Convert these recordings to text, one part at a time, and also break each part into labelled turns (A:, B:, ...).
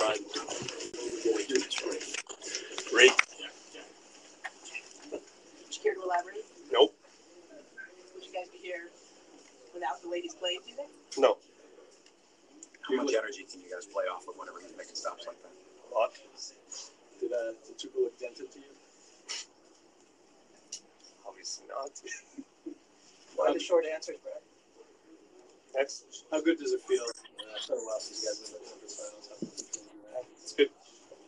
A: tried. Great.
B: Would you care to elaborate?
A: Nope.
B: Would you guys be here without the ladies' blade, do you think?
A: No.
C: How much energy can you guys play off of whenever he's making stops like that?
A: A lot.
D: Did uh, did Tuukka look dented to you?
A: Obviously not.
B: What are the short answers, Brad?
A: Next.
D: How good does it feel? Uh, it's been a while since you guys have been in the conference finals. How good does it feel?
A: It's good.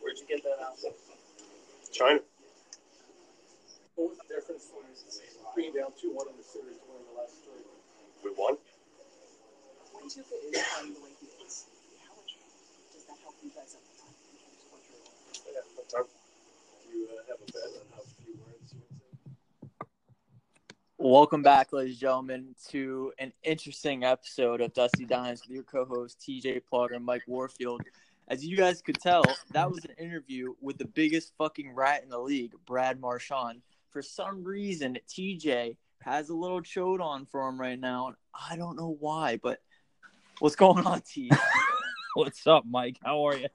B: Where'd you get that outfit?
A: China.
D: What was the difference from being down 2 1 in the series to winning the last three?
A: We won.
B: When Tuukka is playing the way he is, how much does that help you guys at the time in terms of what you're doing?
A: Yeah, that's our
D: Do you uh, have a bet on how few words you would say?
E: Welcome back, ladies and gentlemen, to an interesting episode of Dusty Dimes with your co-host TJ Plugger and Mike Warfield. As you guys could tell, that was an interview with the biggest fucking rat in the league, Brad Marchand. For some reason, TJ has a little chode on for him right now, and I don't know why. But what's going on, T?
F: What's up, Mike? How are you?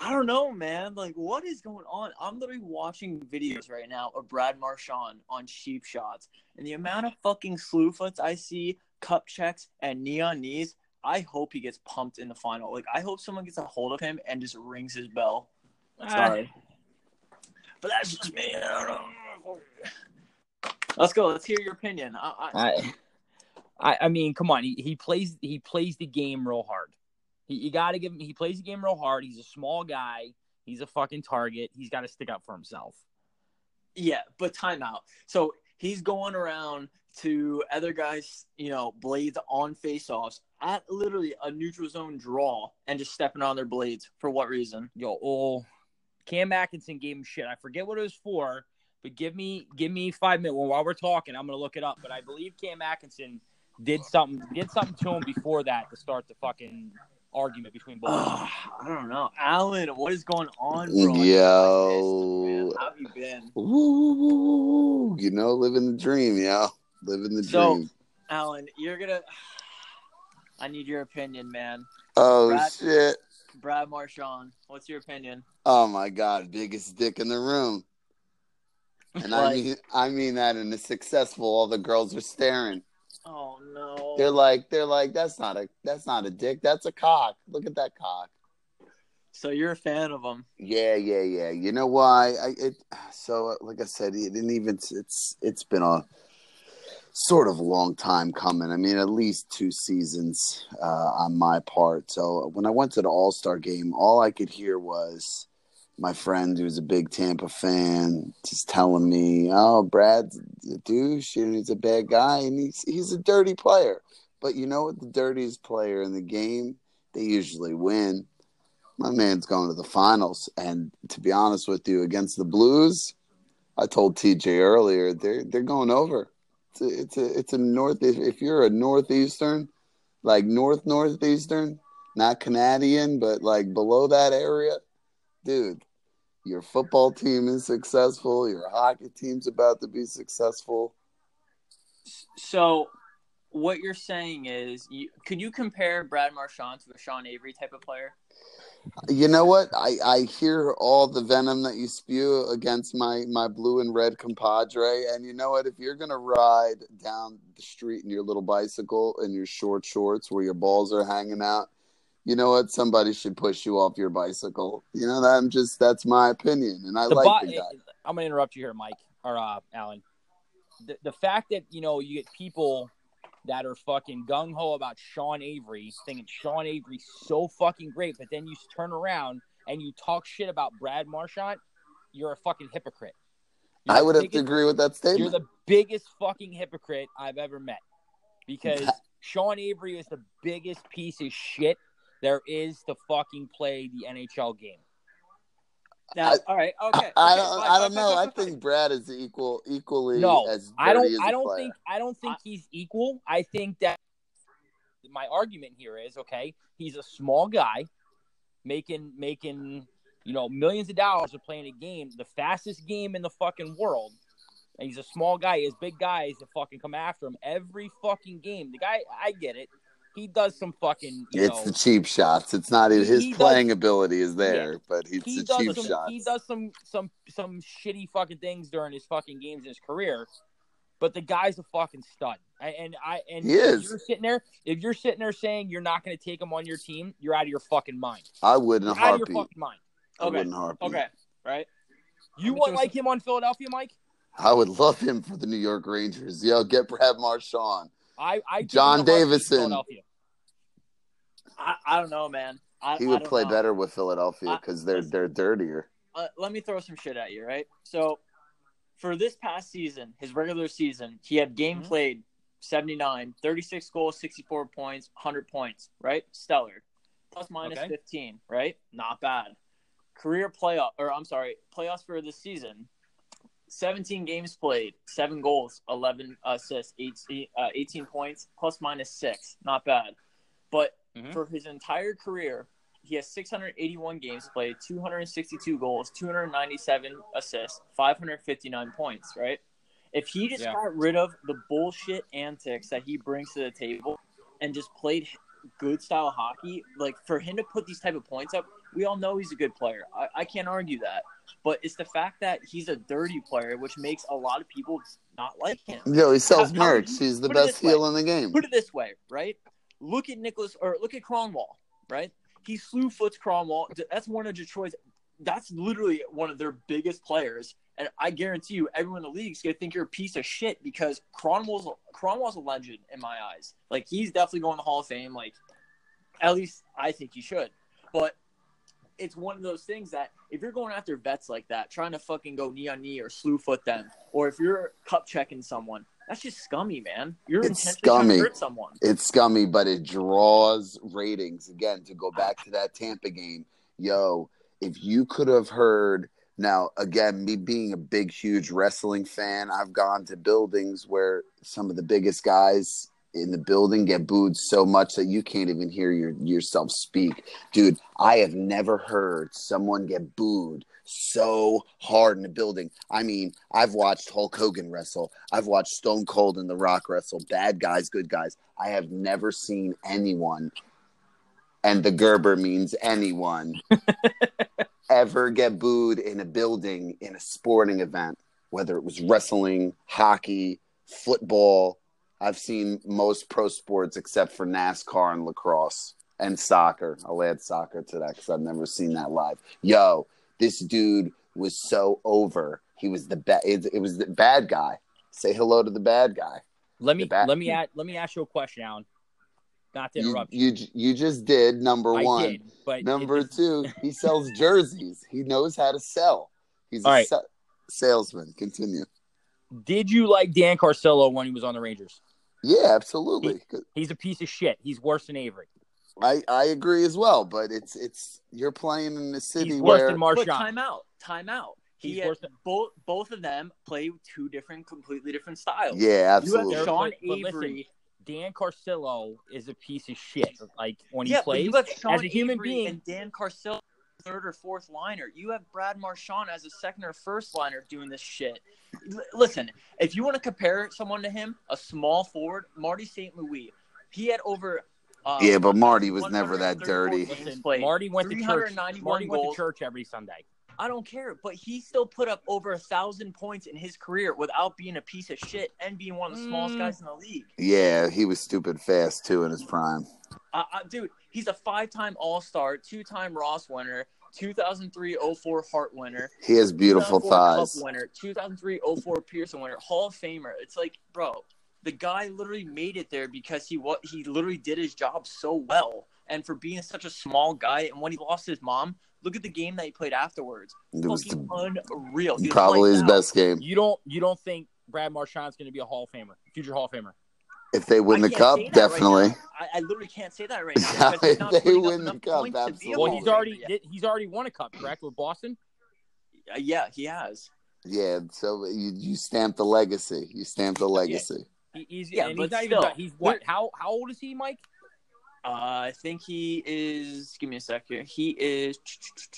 E: I don't know, man. Like, what is going on? I'm literally watching videos right now of Brad Marchand on cheap shots, and the amount of fucking slew foots I see, cup checks, and knee on knees. I hope he gets pumped in the final. Like, I hope someone gets a hold of him and just rings his bell. Ah. Sorry, but that's just me. I don't know. Let's go. Let's hear your opinion. I, I,
F: I, I, I mean, come on. He, he plays he plays the game real hard. He, you got to give him. He plays the game real hard. He's a small guy. He's a fucking target. He's got to stick up for himself.
E: Yeah, but timeout. So he's going around to other guys, you know, blades on face-offs at literally a neutral zone draw and just stepping on their blades. For what reason?
F: Yo, oh, Cam Atkinson gave him shit. I forget what it was for, but give me give me five minutes. Well, while we're talking, I'm gonna look it up. But I believe Cam Atkinson did something did something to him before that to start the fucking argument between both. of them.
E: Ugh, I don't know, Alan. What is going on, bro?
G: Yo.
E: How have you been,
G: woo. You know, living the dream, yo. Living the
E: So-
G: dream.
E: Alan? You're gonna. I need your opinion, man.
G: Oh
E: Brad-
G: shit.
E: Brad Marchand, what's your opinion?
G: Oh my god, biggest dick in the room. And I mean I mean that in a successful all the girls are staring.
E: Oh no.
G: They're like they're like, that's not a that's not a dick, that's a cock. Look at that cock.
E: so you're a fan of him?
G: Yeah, yeah, yeah. You know why? I it so like I said, it didn't even it's it's been a sort of a long time coming. I mean, at least two seasons uh, on my part. So when I went to the All Star game, all I could hear was my friend who's a big Tampa fan just telling me, "Oh, Brad's a douche and he's a bad guy and he's he's a dirty player." But you know what? The dirtiest player in the game, they usually win. My man's going to the finals, and to be honest with you, against the Blues, I told TJ earlier they're they're going over. It's a, it's a it's a north. If, if you're a northeastern, like north northeastern, not Canadian, but like below that area, dude, your football team is successful. Your hockey team's about to be successful.
E: So, what you're saying is, you, could you compare Brad Marchand to a Sean Avery type of player?
G: You know what? I, I hear all the venom that you spew against my, my blue and red compadre. And you know what? If you're going to ride down the street in your little bicycle in your short shorts where your balls are hanging out, you know what? Somebody should push you off your bicycle. You know, that I'm just, that's my opinion. And I
F: the
G: like
F: bo-
G: guy.
F: I'm gonna interrupt you here, Mike or uh, Alan. The, the fact that you know you get people that are fucking gung ho about Sean Avery, thinking Sean Avery's so fucking great, but then you turn around and you talk shit about Brad Marchand, you're a fucking hypocrite. You're
G: I would have to agree with that statement.
F: You're the biggest fucking hypocrite I've ever met because
G: That-
F: Sean Avery is the biggest piece of shit there is to fucking play the NHL game.
E: Now,
G: I-
E: all right, okay.
G: I,
E: okay,
G: don't,
E: fine,
G: I don't
E: fine,
G: know.
E: fine,
G: I think Brad is equal, equally
F: No,
G: as
F: I don't. I don't
G: player.
F: think. I don't think he's equal. I think that my argument here is okay. He's a small guy, making making you know millions of dollars of playing a game, the fastest game in the fucking world. And he's a small guy. His big guys that fucking come after him every fucking game. The guy, I get it. He does some fucking. You
G: It's
F: know,
G: the cheap shots. It's not
F: He-
G: his
F: he does-
G: playing ability is there,
F: Yeah.
G: but it's
F: he
G: the
F: does
G: cheap
F: some
G: shots.
F: he does some some some shitty fucking things during his fucking games in his career, but the guy's a fucking stud. And I and
G: He
F: if
G: is.
F: you're sitting there, if you're sitting there saying you're not going to take him on your team, you're out of your fucking mind.
G: I wouldn't a
F: You're out of your fucking mind.
G: I
E: Okay.
G: would in a heartbeat.
E: Okay, right?
F: You
E: Let me
F: want
E: throw
F: like him on Philadelphia, Mike?
G: I would love him for the New York Rangers. Yo, get Brad Marchand.
F: I I
G: John
F: him in
G: Davison.
F: Philadelphia.
E: I, I don't know, man. I,
G: He would
E: don't
G: play
E: know.
G: better with Philadelphia because they're they're dirtier.
E: uh, let me throw some shit at you, right? So, for this past season, his regular season, he had game
F: Mhm.
E: played 79, 36 goals, 64 points, 100 points, right? Stellar. Plus minus
F: Okay.
E: 15, right? Not bad. Career playoff, or I'm sorry, playoffs for this season, 17 games played, 7 goals, 11 assists, 18, uh, 18 points, plus minus 6. Not bad. But
F: Mhm.
E: for his entire career, he has 681 games played, 262 goals, 297 assists, 559 points, right? If he just
F: Yeah.
E: got rid of the bullshit antics that he brings to the table and just played good style hockey, like for him to put these type of points up, we all know he's a good player. I, I can't argue that. But it's the fact that he's a dirty player, which makes a lot of people not like him.
G: Yo, he sells
E: How- how-
G: merch. He's the best
E: this way.
G: heel in the game.
E: Put it this way, right? Look at Nicholas or look at Kronwall, right? He slew foots Kronwall. That's one of Detroit's. That's literally one of their biggest players, and I guarantee you, everyone in the league is gonna think you're a piece of shit because Kronwall's Kronwall's a legend in my eyes. Like he's definitely going to the Hall of Fame. Like at least I think he should. But it's one of those things that if you're going after vets like that, trying to fucking go knee on knee or slew foot them, or if you're cup checking someone, that's just scummy, man. You're
G: It's
E: intentionally
G: scummy.
E: hurt someone.
G: It's scummy, but it draws ratings. Again, to go back to that Tampa game, yo, if you could have heard now, again, me being a big, huge wrestling fan, I've gone to buildings where some of the biggest guys in the building get booed so much that you can't even hear your, yourself speak. Dude, I have never heard someone get booed so hard in the building. I mean, I've watched Hulk Hogan wrestle. I've watched Stone Cold and The Rock wrestle. Bad guys, good guys. I have never seen anyone, and the Gerber means anyone, ever get booed in a building in a sporting event, whether it was wrestling, hockey, football. I've seen most pro sports except for NASCAR and lacrosse and soccer. I'll add soccer to that because I've never seen that live. Yo, this dude was so over. He was the bad. It, it was the bad guy. Say hello to the bad guy.
F: Let me
G: bat-
F: let me add, let me ask you a question, Alan. Not to interrupt you.
G: you you just did number
F: I
G: one.
F: did, but
G: Number
F: it-
G: two, he sells jerseys. He knows how to sell. He's a
F: All right.
G: sa- salesman. Continue.
F: Did you like Dan Carcillo when he was on the Rangers?
G: Yeah, absolutely.
F: He's a piece of shit. He's worse than Avery.
G: I, I agree as well, but it's it's you're playing in a city
F: He's worse
G: where
F: than
E: But time out, time out. He
F: He's worse than-
E: both both of them play two different, completely different styles.
G: yeah,
E: You
G: absolutely.
E: have Sean
F: But- but listen,
E: Avery.
F: Dan Carcillo is a piece of shit. Like when he
E: yeah,
F: plays
E: but you have Sean
F: as a human
E: Avery
F: being.
E: and Dan Carcillo, third or fourth liner. You have Brad Marchand as a second or first liner doing this shit. L- listen, if you want to compare someone to him, a small forward, Marty St. Louis, he had over. Uh,
G: yeah, but Marty was never that dirty.
F: Listen, Marty went to church.
E: 391
F: Marty went to church every Sunday.
E: I don't care, but he still put up over a thousand points in his career without being a piece of shit and being one of the smallest
F: Mm.
E: guys in the league.
G: Yeah, he was stupid fast too in his prime.
E: Uh, uh, dude, he's a five-time All-Star, two-time Ross winner, 2003-04 Hart winner,
G: He has beautiful
E: 2004 Cup
G: thighs.
E: winner, 2003-04 Pearson winner, Hall of Famer. It's like, bro, the guy literally made it there because he what he literally did his job so well, and for being such a small guy, and when he lost his mom, look at the game that he played afterwards.
G: It was
E: Fucking
G: the,
E: unreal. He was
G: probably his
E: out.
G: best game.
F: You don't you don't think Brad Marchand's going to be a Hall of Famer, future Hall of Famer?
G: If they win
E: I
G: the cup,
E: say that right
G: definitely.
E: I, I literally can't say that right now.
G: Yeah,
E: because he's not
G: they win the cup,
E: points to be a
G: absolutely.
F: Well, he's already
E: Famer
F: he's already won a cup, correct, with Boston.
E: Uh, yeah, he has.
G: Yeah, so you you stamp the legacy. You stamp the legacy.
F: He, he's
E: Yeah,
F: and
E: but
F: he's not
E: still,
F: even done. He's what? How how old is he, Mike?
E: Uh, I think he is. Give me a sec here. He is.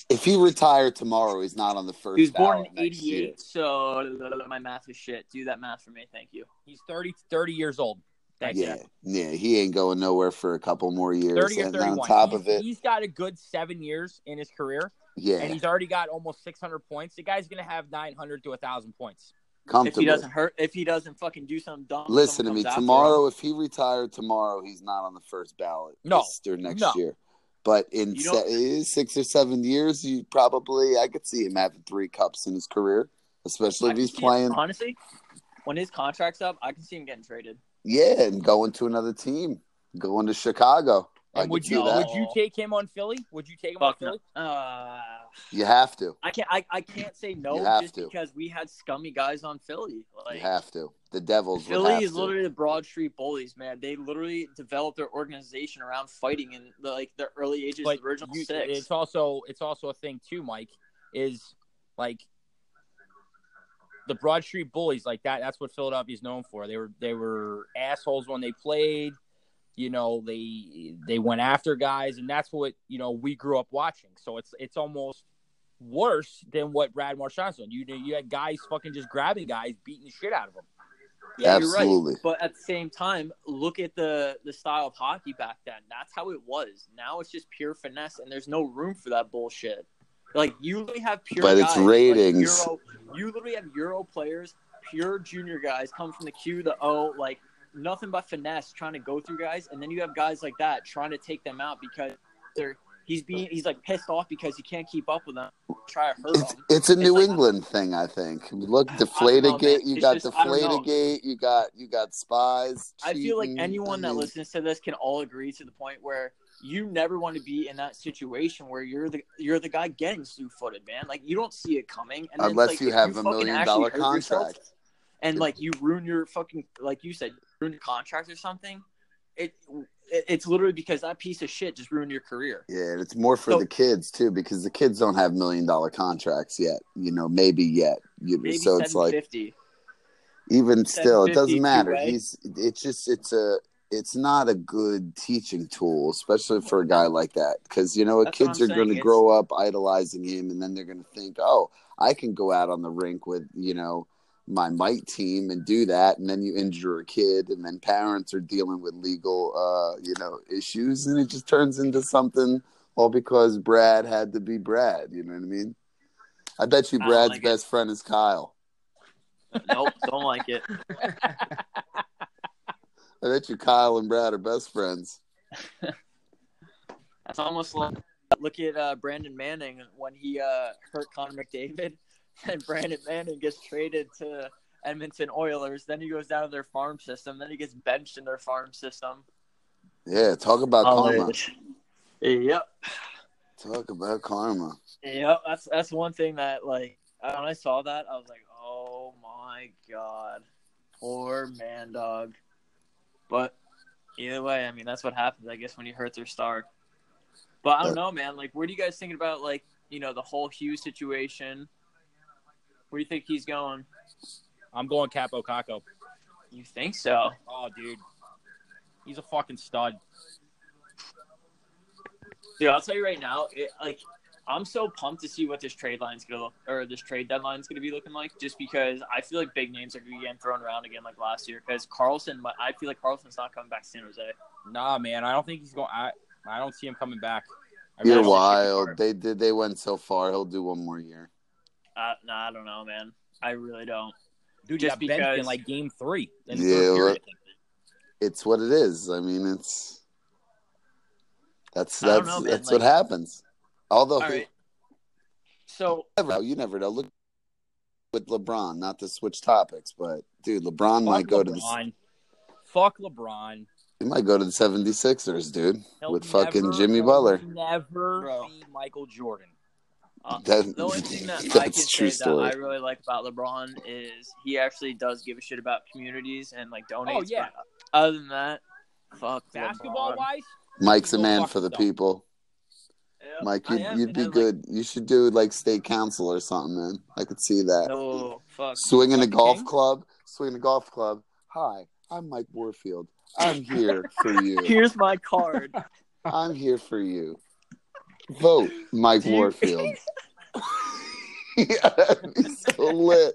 G: If he retired tomorrow, he's not on the first.
E: He was born in '88, so my math is shit. Do that math for me, thank you.
F: He's 30, 30 years old. Thanks.
G: Yeah, yeah, he ain't going nowhere for a couple more years.
F: 30 or
G: and
F: 31.
G: on top
F: he's,
G: of it,
F: he's got a good seven years in his career,
G: yeah,
F: and he's already got almost 600 points. The guy's going to have 900 to 1,000 points.
E: If he doesn't hurt, if he doesn't fucking do something dumb,
G: Listen to me.
E: comes him.
G: Tomorrow, if he retired tomorrow, he's not on the first ballot.
F: No.
G: this- or next
F: No.
G: year. But in se- six or seven years, you probably I could see him having three cups in his career, especially
E: I
G: if he's
E: see it-
G: playing.
E: honestly, when his contract's up, I can see him getting traded.
G: Yeah, and going to another team, going to Chicago.
F: And
G: could
F: would you would you take him on Philly? Would you take him on
E: Fuck no. Uh,
G: You have to.
E: I can't. I, I can't say no just
G: to.
E: because we had scummy guys on Philly. Like
G: you have to. The Devils. would
E: Philly
G: have
E: is
G: to.
E: literally the Broad Street Bullies, man. They literally developed their organization around fighting in the, like the early ages
F: But
E: of the original
F: you-
E: six.
F: it's also it's also a thing too, Mike. Is like the Broad Street Bullies, like that. That's what Philadelphia is known for. They were they were assholes when they played. You know, they they went after guys, and that's what you know we grew up watching. So it's it's almost worse than what Brad Marchand's doing. You you had guys fucking just grabbing guys, beating the shit out of them.
E: Yeah, you're
G: Absolutely.
E: right. But at the same time, look at the the style of hockey back then. That's how it was. Now it's just pure finesse, and there's no room for that bullshit. Like you literally have pure.
G: But it's
E: guys, like
G: ratings.
E: Euro, you literally have Euro players, pure junior guys, come from the Q, the O, like nothing but finesse, trying to go through guys, and then you have guys like that trying to take them out because they're he's being he's like pissed off because he can't keep up with them, try to hurt
G: It's,
E: them.
G: it's a New
E: like-
G: England thing, I think. Look, Deflategate. You got
E: just- I.
G: Deflategate. You got you got spies.
E: I feel like anyone
G: I
E: that listens to this can all agree to the point where you never want to be in that situation where you're the you're the guy getting slew footed, man. Like you don't see it coming, and
G: Unless
E: like,
G: you have a million dollar
E: hurt yourself
G: contract.
E: and like you ruin your fucking like you said ruin your contract or something. It, it it's literally because that piece of shit just ruined your career.
G: Yeah, and it's more for
E: So-
G: the kids too, because the kids don't have million dollar contracts yet. You know, maybe yet. You,
E: Maybe
G: so it's like even still, it doesn't matter.
E: two-way.
G: He's it's just it's a it's not a good teaching tool, especially for a guy like that, because you know kids are going to grow up idolizing him, and then they're going to think, oh, I can go out on the rink with you know my might team and do that, and then you injure a kid, and then parents are dealing with legal uh, you know issues, and it just turns into something all because Brad had to be Brad. You know what I mean? I bet you Brad's
E: like it.
G: best friend is Kyle.
E: nope, don't like it.
G: I bet you Kyle and Brad are best friends.
E: That's almost like look at uh, Brandon Manning when he uh, hurt Connor McDavid, and Brandon Manning gets traded to Edmonton Oilers. Then he goes down to their farm system. Then he gets benched in their farm system.
G: Yeah, talk about karma.
E: Yep,
G: Talk about karma.
E: yep. That's that's one thing that like when I saw that I was like, oh my god, poor man dog. But either way, I mean that's what happens, I guess, when you hurt their star. But I don't know, man. Like, what are you guys thinking about, like, you know, the whole Hughes situation? Where do you think he's going?
F: I'm going Capo Caco.
E: You think so?
F: Oh, dude, he's a fucking stud.
E: Dude, I'll tell you right now, it, like, I'm so pumped to see what this trade line's gonna look, or this trade deadline's gonna be looking like, just because I feel like big names are gonna be getting thrown around again like last year. Because Karlsson, I feel like Karlsson's not coming back to San Jose.
F: Nah, man, I don't think he's going. I I don't see him coming back. I
G: You're wild. They did. They went so far. He'll do one more year.
E: Uh, nah, I don't know, man. I really don't.
F: Dude,
E: Just
F: just benched in like game three. In
G: Yeah,
F: third period.
G: It's what it is. I mean, it's that's that's
E: know,
G: that's
E: Like-
G: what happens. Although
E: All right. So
G: you never know. You never know. Look with LeBron, not to switch topics, but dude, LeBron might go to the
F: Fuck LeBron.
G: he might go to the 76ers, dude,
F: He'll
G: with fucking Jimmy Butler.
F: Never
E: Bro.
F: be Michael Jordan.
E: Uh,
G: That-
E: the only thing that I can
G: true
E: say
G: story.
E: that I really like about LeBron is he actually does give a shit about communities and like donates.
F: Oh, yeah.
E: but Other than that, fuck
F: Basketball
E: LeBron.
F: wise,
G: Mike's a man for the
F: yourself.
G: people.
E: Yep,
G: Mike, you'd, you'd be
E: then, like,
G: good. you should do like state council or something, man. I could see that.
E: No, fuck.
G: Swinging a golf
F: King?
G: club. Swinging a golf club. Hi, I'm Mike Warfield. I'm here for you.
E: Here's my card.
G: I'm here for you. Vote Mike
E: Do you-
G: Warfield. yeah, that'd be so lit.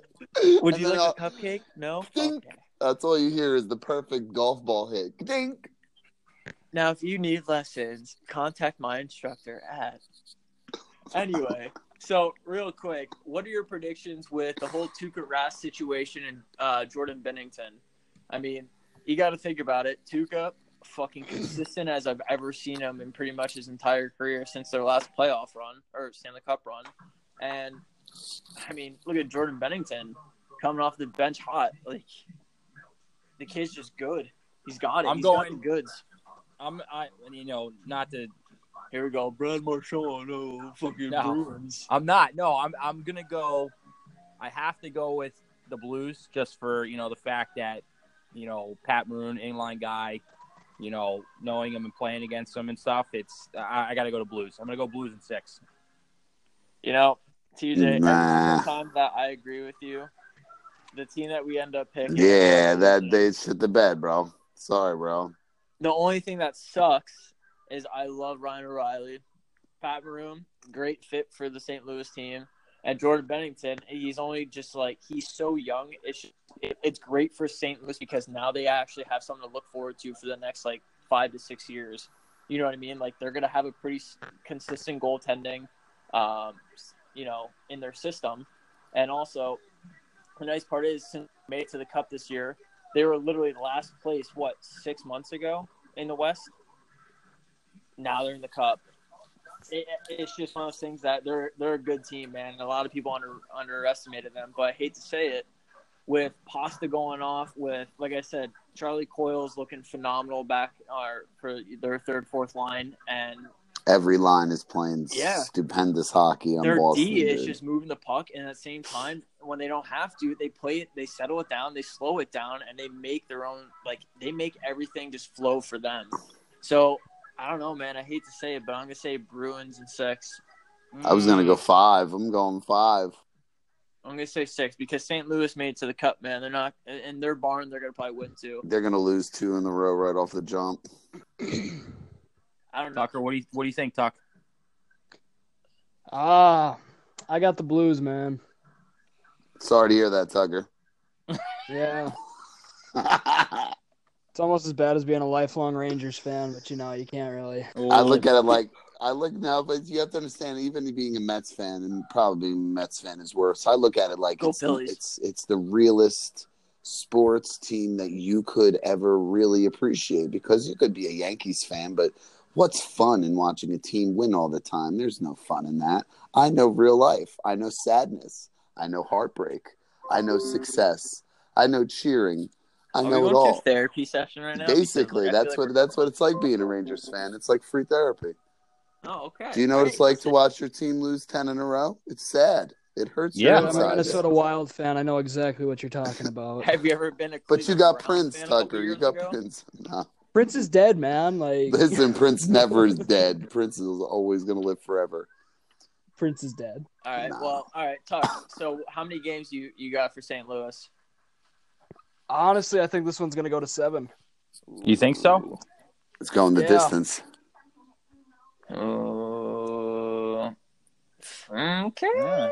E: Would
G: And
E: you like
G: I'll-
E: a cupcake? No.
G: Ding.
E: Okay.
G: That's all you hear is the perfect golf ball hit. Dink.
E: Now, if you need lessons, contact my instructor at. Anyway, so real quick, what are your predictions with the whole Tuukka Rask situation and uh, Jordan Binnington? I mean, you got to think about it. Tuukka, fucking consistent as I've ever seen him in pretty much his entire career since their last playoff run or Stanley Cup run. And I mean, look at Jordan Binnington coming off the bench hot. Like the kid's just good. He's got it.
F: I'm
E: He's
F: going-
E: goods.
F: I'm, I, you know, not to.
E: Here we go, Brad Marchand. No fucking
F: No.
E: Bruins.
F: I'm not. No, I'm. I'm gonna go. I have to go with the Blues just for you know the fact that you know Pat Maroon, inline guy. You know, knowing him and playing against him and stuff. It's I, I got to go to Blues. I'm gonna go Blues in six.
E: You know, TJ,
G: Nah.
E: every time that I agree with you, the team that we end up picking.
G: Yeah, that they shit the bed, bro. Sorry, bro.
E: The only thing that sucks is I love Ryan O'Reilly, Pat Maroon, great fit for the St. Louis team, and Jordan Binnington. He's only just like he's so young. It's it's great for St. Louis because now they actually have something to look forward to for the next like five to six years. You know what I mean? Like they're gonna have a pretty consistent goaltending, um, you know, in their system, and also the nice part is since made it to the Cup this year, they were literally last place what six months ago in the West. Now they're in the Cup. It, it's just one of those things that they're they're a good team, man. A lot of people under underestimated them, but I hate to say it. With Pasta going off, with like I said, Charlie Coyle's looking phenomenal back or for their third, fourth line, and
G: Every line is playing
E: Yeah.
G: stupendous hockey on
E: their
G: Boston.
E: D is
G: dude.
E: just moving the puck, and at the same time, when they don't have to, they play it, they settle it down, they slow it down, and they make their own like they make everything just flow for them. So I don't know, man. I hate to say it, but I'm gonna say Bruins and six.
G: I was gonna go
E: Mm,
G: five. I'm going five.
E: I'm gonna say six because St. Louis made it to the Cup, man. They're not in their barn. They're gonna probably win two.
G: They're gonna lose two in a row right off the jump.
E: I don't know.
F: Tucker, what do you what do you think, Tuck?
H: Ah, I got the Blues, man.
G: Sorry to hear that, Tucker.
H: Yeah, it's almost as bad as being a lifelong Rangers fan, but you know you can't really.
G: I look at it like I look now, but you have to understand, even being a Mets fan, and probably being a Mets fan is worse. I look at it like
E: Go
G: it's,
E: Phillies.
G: it's it's the realest sports team that you could ever really appreciate because you could be a Yankees fan, but what's fun in watching a team win all the time? There's no fun in that. I know real life. I know sadness. I know heartbreak. I know success. I know cheering. I
E: Are
G: know it all.
E: therapy session right now? Because,
G: Basically,
E: like,
G: that's what
E: we're-
G: that's what it's like being a Rangers fan. It's like free therapy.
E: Oh, okay.
G: Do you know what it's like to watch your team lose ten in a row? It's sad. It hurts.
F: Yeah.
H: I'm a
G: insides.
H: Minnesota Wild fan. I know exactly what you're talking about.
E: Have you ever been a?
G: But you got
E: Browns
G: Prince,
E: fan a couple
G: Tucker. You got
E: ago?
G: Prince. No.
H: Prince is dead, man. Like
G: Listen, Prince never is dead. Prince is always going to live forever.
H: Prince is dead.
E: All right.
G: Nah.
E: Well, all right. Talk. So, how many games you you got for St. Louis?
H: Honestly, I think this one's gonna go to seven.
F: You think so?
G: It's going the
H: Yeah.
G: distance.
E: Uh, okay.
F: Yeah.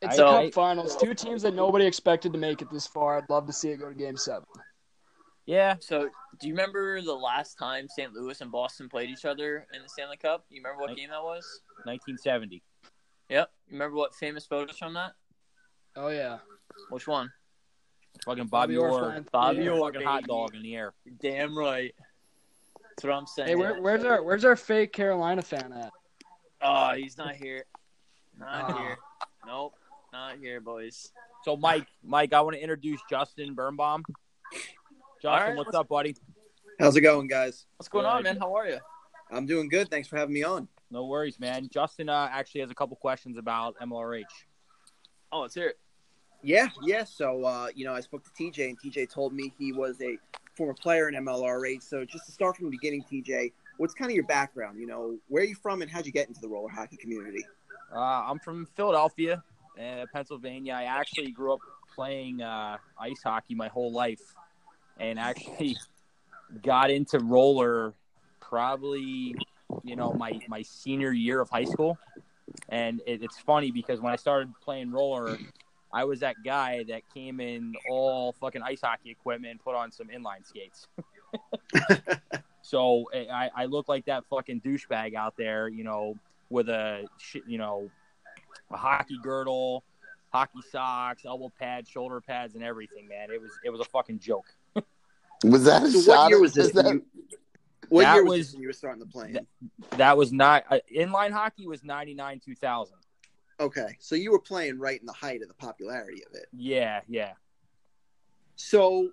H: It's
E: So-
H: the Cup Finals. Two teams that nobody expected to make it this far. I'd love to see it go to Game Seven.
F: Yeah.
E: So, do you remember the last time St. Louis and Boston played each other in the Stanley Cup? You remember what
F: Like-
E: game that was?
F: 1970.
E: Yep. You remember what famous photos from that?
H: Oh yeah,
E: Which one?
F: Fucking Bobby,
H: Bobby Orr
F: Orr.
E: Bobby
H: yeah.
E: Orr,
F: Fucking hot dog in the air.
E: Damn right. That's what I'm saying.
H: Hey, where, where's our where's our fake Carolina fan at?
E: Oh, he's not here. Not
H: Ah.
E: here. Nope. Not here, boys.
F: So, Mike, Mike, I want to introduce Justin Birnbaum. Justin,
E: All right,
F: what's
E: let's-
F: up, buddy?
I: How's it going, guys?
E: What's going on, man? How are you?
I: I'm doing good. Thanks for having me on.
F: No worries, man. Justin uh, actually has a couple questions about MLRH.
E: Oh, let's hear it.
I: Yeah, yeah. So, uh, you know, I spoke to TJ, and TJ told me he was a former player in MLRH. So, just to start from the beginning, TJ, what's kind of your background? You know, where are you from, and how'd you get into the roller hockey community?
F: Uh, I'm from Philadelphia, uh, Pennsylvania. I actually grew up playing uh, ice hockey my whole life, and actually got into roller probably, you know, my my senior year of high school. And it, it's funny because when I started playing roller, I was that guy that came in all fucking ice hockey equipment and put on some inline skates. so I, I look like that fucking douchebag out there, you know, with a shit, you know, a hockey girdle, hockey socks, elbow pads, shoulder pads, and everything. Man, it was it was a fucking joke.
G: Was that a
I: So
G: shot?
I: what year was this?
G: that-
I: what
F: That
I: year was,
F: was-
I: when you were starting to play?
F: That- That was not uh, inline hockey was ninety nine two thousand.
I: Okay, so you were playing right in the height of the popularity of it.
F: Yeah, yeah.
I: So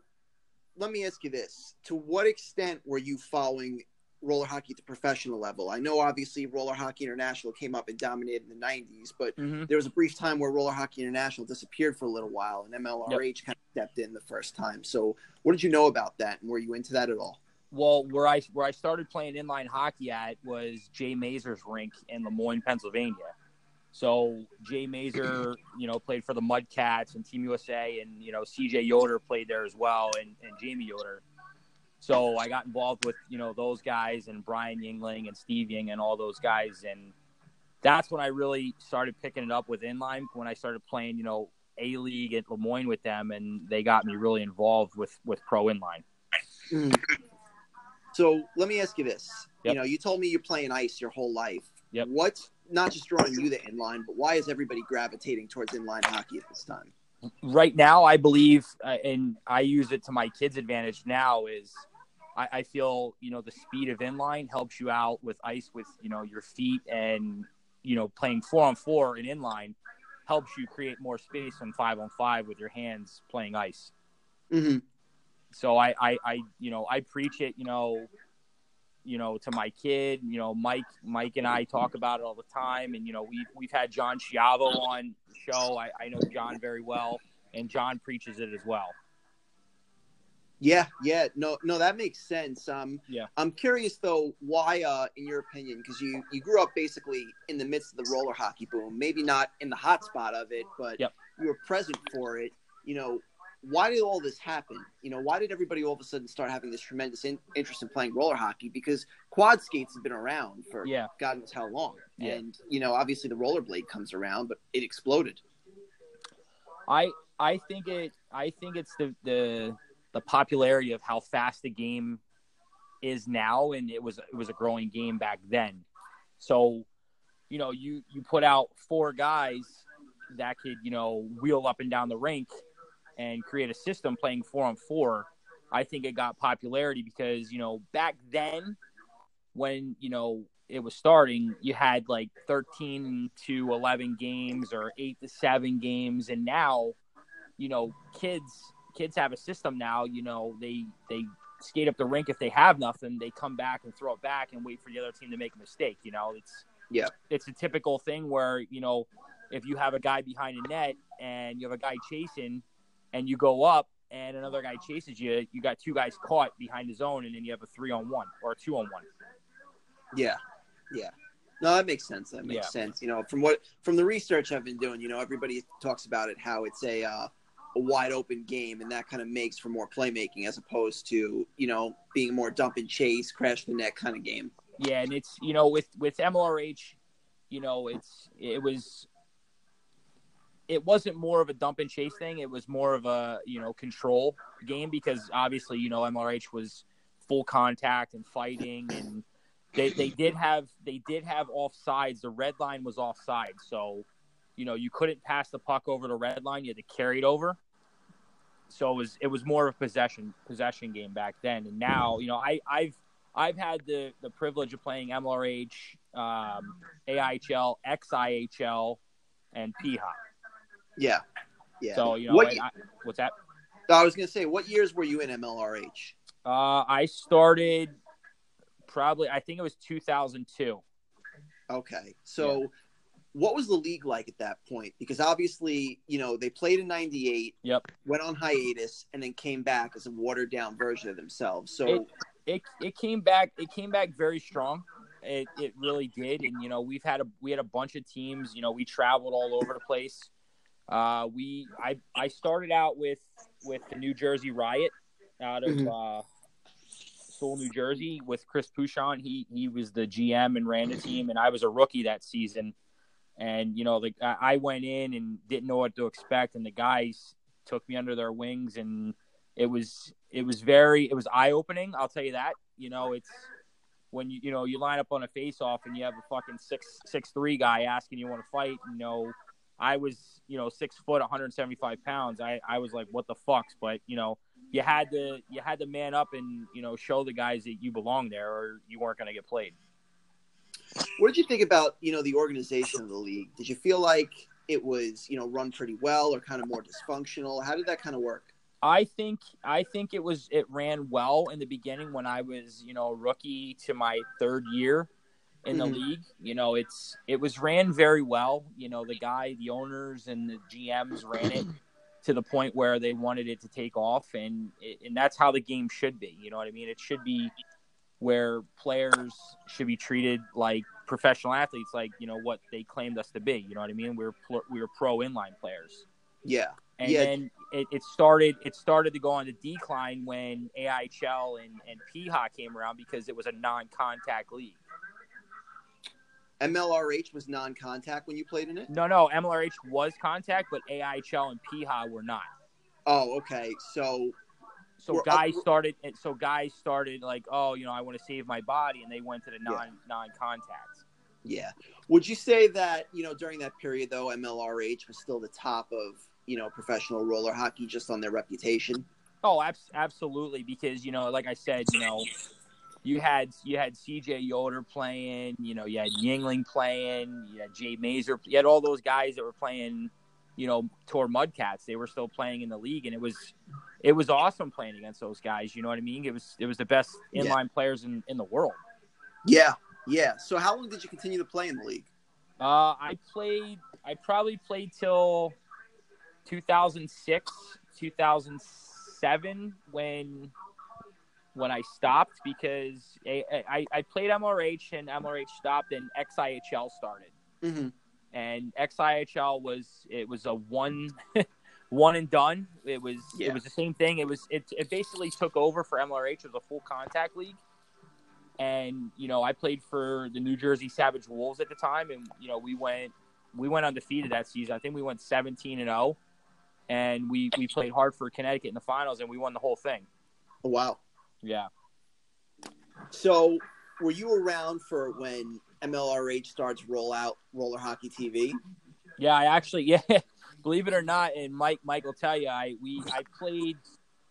I: let me ask you this: To what extent were you following roller hockey at the professional level? I know obviously Roller Hockey International came up and dominated in the '90s, but
F: hmm
I: there was a brief time where Roller Hockey International disappeared for a little while, and MLRH kind of stepped in the first time. So, what did you know about that, and were you into that at all?
F: Well, where I where I started playing inline hockey at was Jay Mazer's rink in Lemoyne, Pennsylvania. So Jay Mazur, you know, played for the Mudcats and Team USA, and you know CJ Yoder played there as well, and, and Jamie Yoder. So I got involved with you know those guys and Brian Yingling and Steve Ying and all those guys, and that's when I really started picking it up with inline. When I started playing, you know, A League at Lemoyne with them, and they got me really involved with with pro inline. Mm-hmm.
I: So let me ask you this:
F: Yep.
I: You know, you told me you're playing ice your whole life.
F: Yep.
I: What's not just drawing you to inline, but why is everybody gravitating towards inline hockey at this time?
F: right now i believe uh, and i use it to my kids advantage now is I, I feel you know the speed of inline helps you out with ice with you know your feet and you know playing four on four in inline helps you create more space on five on five with your hands playing ice
I: Mm-hmm.
F: so I, I i you know i preach it you know you know to my kid you know mike mike and i talk about it all the time and you know we've we've had john Schiavo on the show i, I know john very well and john preaches it as well
I: Yeah, yeah, no, no, that makes sense. Um,
F: Yeah.
I: I'm curious though, why, uh, in your opinion, because you you grew up basically in the midst of the roller hockey boom, maybe not in the hot spot of it, but
F: Yep.
I: you were present for it. You know, why did all this happen? You know, why did everybody all of a sudden start having this tremendous in- interest in playing roller hockey? Because quad skates have been around for
F: yeah
I: God knows how long,
F: Yeah.
I: and you know, obviously the rollerblade comes around, but it exploded.
F: I I think it I think it's the the the popularity of how fast the game is now and it was it was a growing game back then. So, you know, you you put out four guys that could, you know, wheel up and down the rink and create a system playing 4 on 4. I think it got popularity because, you know, back then when, you know, it was starting, you had like 13 to 11 games or 8 to 7 games and now, you know, kids kids have a system now, you know, they they skate up the rink if they have nothing, they come back and throw it back and wait for the other team to make a mistake, you know. It's
I: Yeah.
F: It's a typical thing where, you know, if you have a guy behind a net and you have a guy chasing and you go up and another guy chases you, you got two guys caught behind the zone and then you have a 3 on 1 or a 2 on 1.
I: Yeah, yeah. No, that makes sense. That makes
F: Yeah.
I: sense. You know, from what from the research I've been doing, you know, everybody talks about it how it's a uh, a wide open game, and that kind of makes for more playmaking as opposed to you know being more dump and chase, crash the net kind of game.
F: Yeah, and it's you know with with MLRH, you know it's it was it wasn't more of a dump and chase thing. It was more of a you know control game because obviously you know MLRH was full contact and fighting and they they did have they did have offsides. The red line was offside, so you know you couldn't pass the puck over the red line. You had to carry it over. So it was it was more of a possession possession game back then, and now you know I I've I've had the the privilege of playing MLRH, um, AIHL, XIHL, and PHOP.
I: Yeah, yeah.
F: So you know
I: what?
F: I, what's that?
I: I was gonna say, what years were you in MLRH?
F: Uh, I started probably I think it was 2002.
I: Okay, so. What was the league like at that point? Because obviously, you know, they played in '98,
F: Yep.
I: went on hiatus, and then came back as a watered down version of themselves. So,
F: It- it it came back it came back very strong. It it really did, and you know we've had a we had a bunch of teams. You know we traveled all over the place. Uh, we I I started out with with the New Jersey Riot out of
I: Mhm.
F: uh, Sewell, New Jersey, with Chris Pouchon. He he was the GM and ran the team, and I was a rookie that season. And you know, like I I went in and didn't know what to expect, and the guys took me under their wings, and it was it was very it was eye opening. I'll tell you that. You know, it's when you you know you line up on a face off and you have a fucking six six three guy asking you want to fight. You know, I was you know six foot, 175 pounds. I I was like, what the fucks? But you know, you had to you had to man up and you know show the guys that you belong there, or you weren't going to get played.
I: What did you think about you know the organization of the league? Did you feel like it was you know run pretty well or kind of more dysfunctional? How did that kind of work?
F: I think I think it was it ran well in the beginning when I was you know rookie to my third year in the
I: Mhm.
F: league. You know it's it was ran very well. You know the guy, the owners, and the GMs ran it to the point where they wanted it to take off, and and that's how the game should be. You know what I mean? It should be where players should be treated like professional athletes, like you know what they claimed us to be. You know what I mean? We're pl- we were pro inline players
I: Yeah,
F: and
I: Yeah.
F: then it, it started it started to go on the decline when AIHL and, and PHA came around because it was a non-contact league.
I: MLRH was non-contact when you played in it.
F: No, no, MLRH was contact, but AIHL and PHA were not.
I: Oh, okay. So
F: So guys
I: uh,
F: started so guys started like, oh, you know, I want to save my body, and they went to the
I: Yeah.
F: non non-contact.
I: yeah, would you say that you know during that period though MLRH was still the top of you know professional roller hockey just on their reputation?
F: Oh, abs- absolutely. Because you know, like I said, you know, you had you had C.J. Yoder playing, you know, you had Yingling playing, you had Jay Mazer, you had all those guys that were playing, you know, toward Mudcats. They were still playing in the league, and it was it was awesome playing against those guys. You know what I mean? It was it was the best
I: Yeah.
F: inline players in in the world.
I: Yeah, yeah. So how long did you continue to play in the league?
F: Uh, I played. I probably played till 2006, 2007 when when I stopped because I, I, I played MRH and MRH stopped and XIHL started
I: Mm-hmm.
F: and XIHL was it was a one one and done. It was
I: Yeah.
F: it was the same thing. It was it it basically took over for MLRH. It was a full contact league. And you know, I played for the New Jersey Savage Wolves at the time and you know, we went we went undefeated that season. I think we went 17 and 0 and we we played hard for Connecticut in the finals and we won the whole thing.
I: Oh, wow.
F: Yeah.
I: So were you around for when MLRH starts roll out roller hockey TV?
F: Yeah, I actually, yeah, believe it or not, and Mike, Mike will tell you, I we I played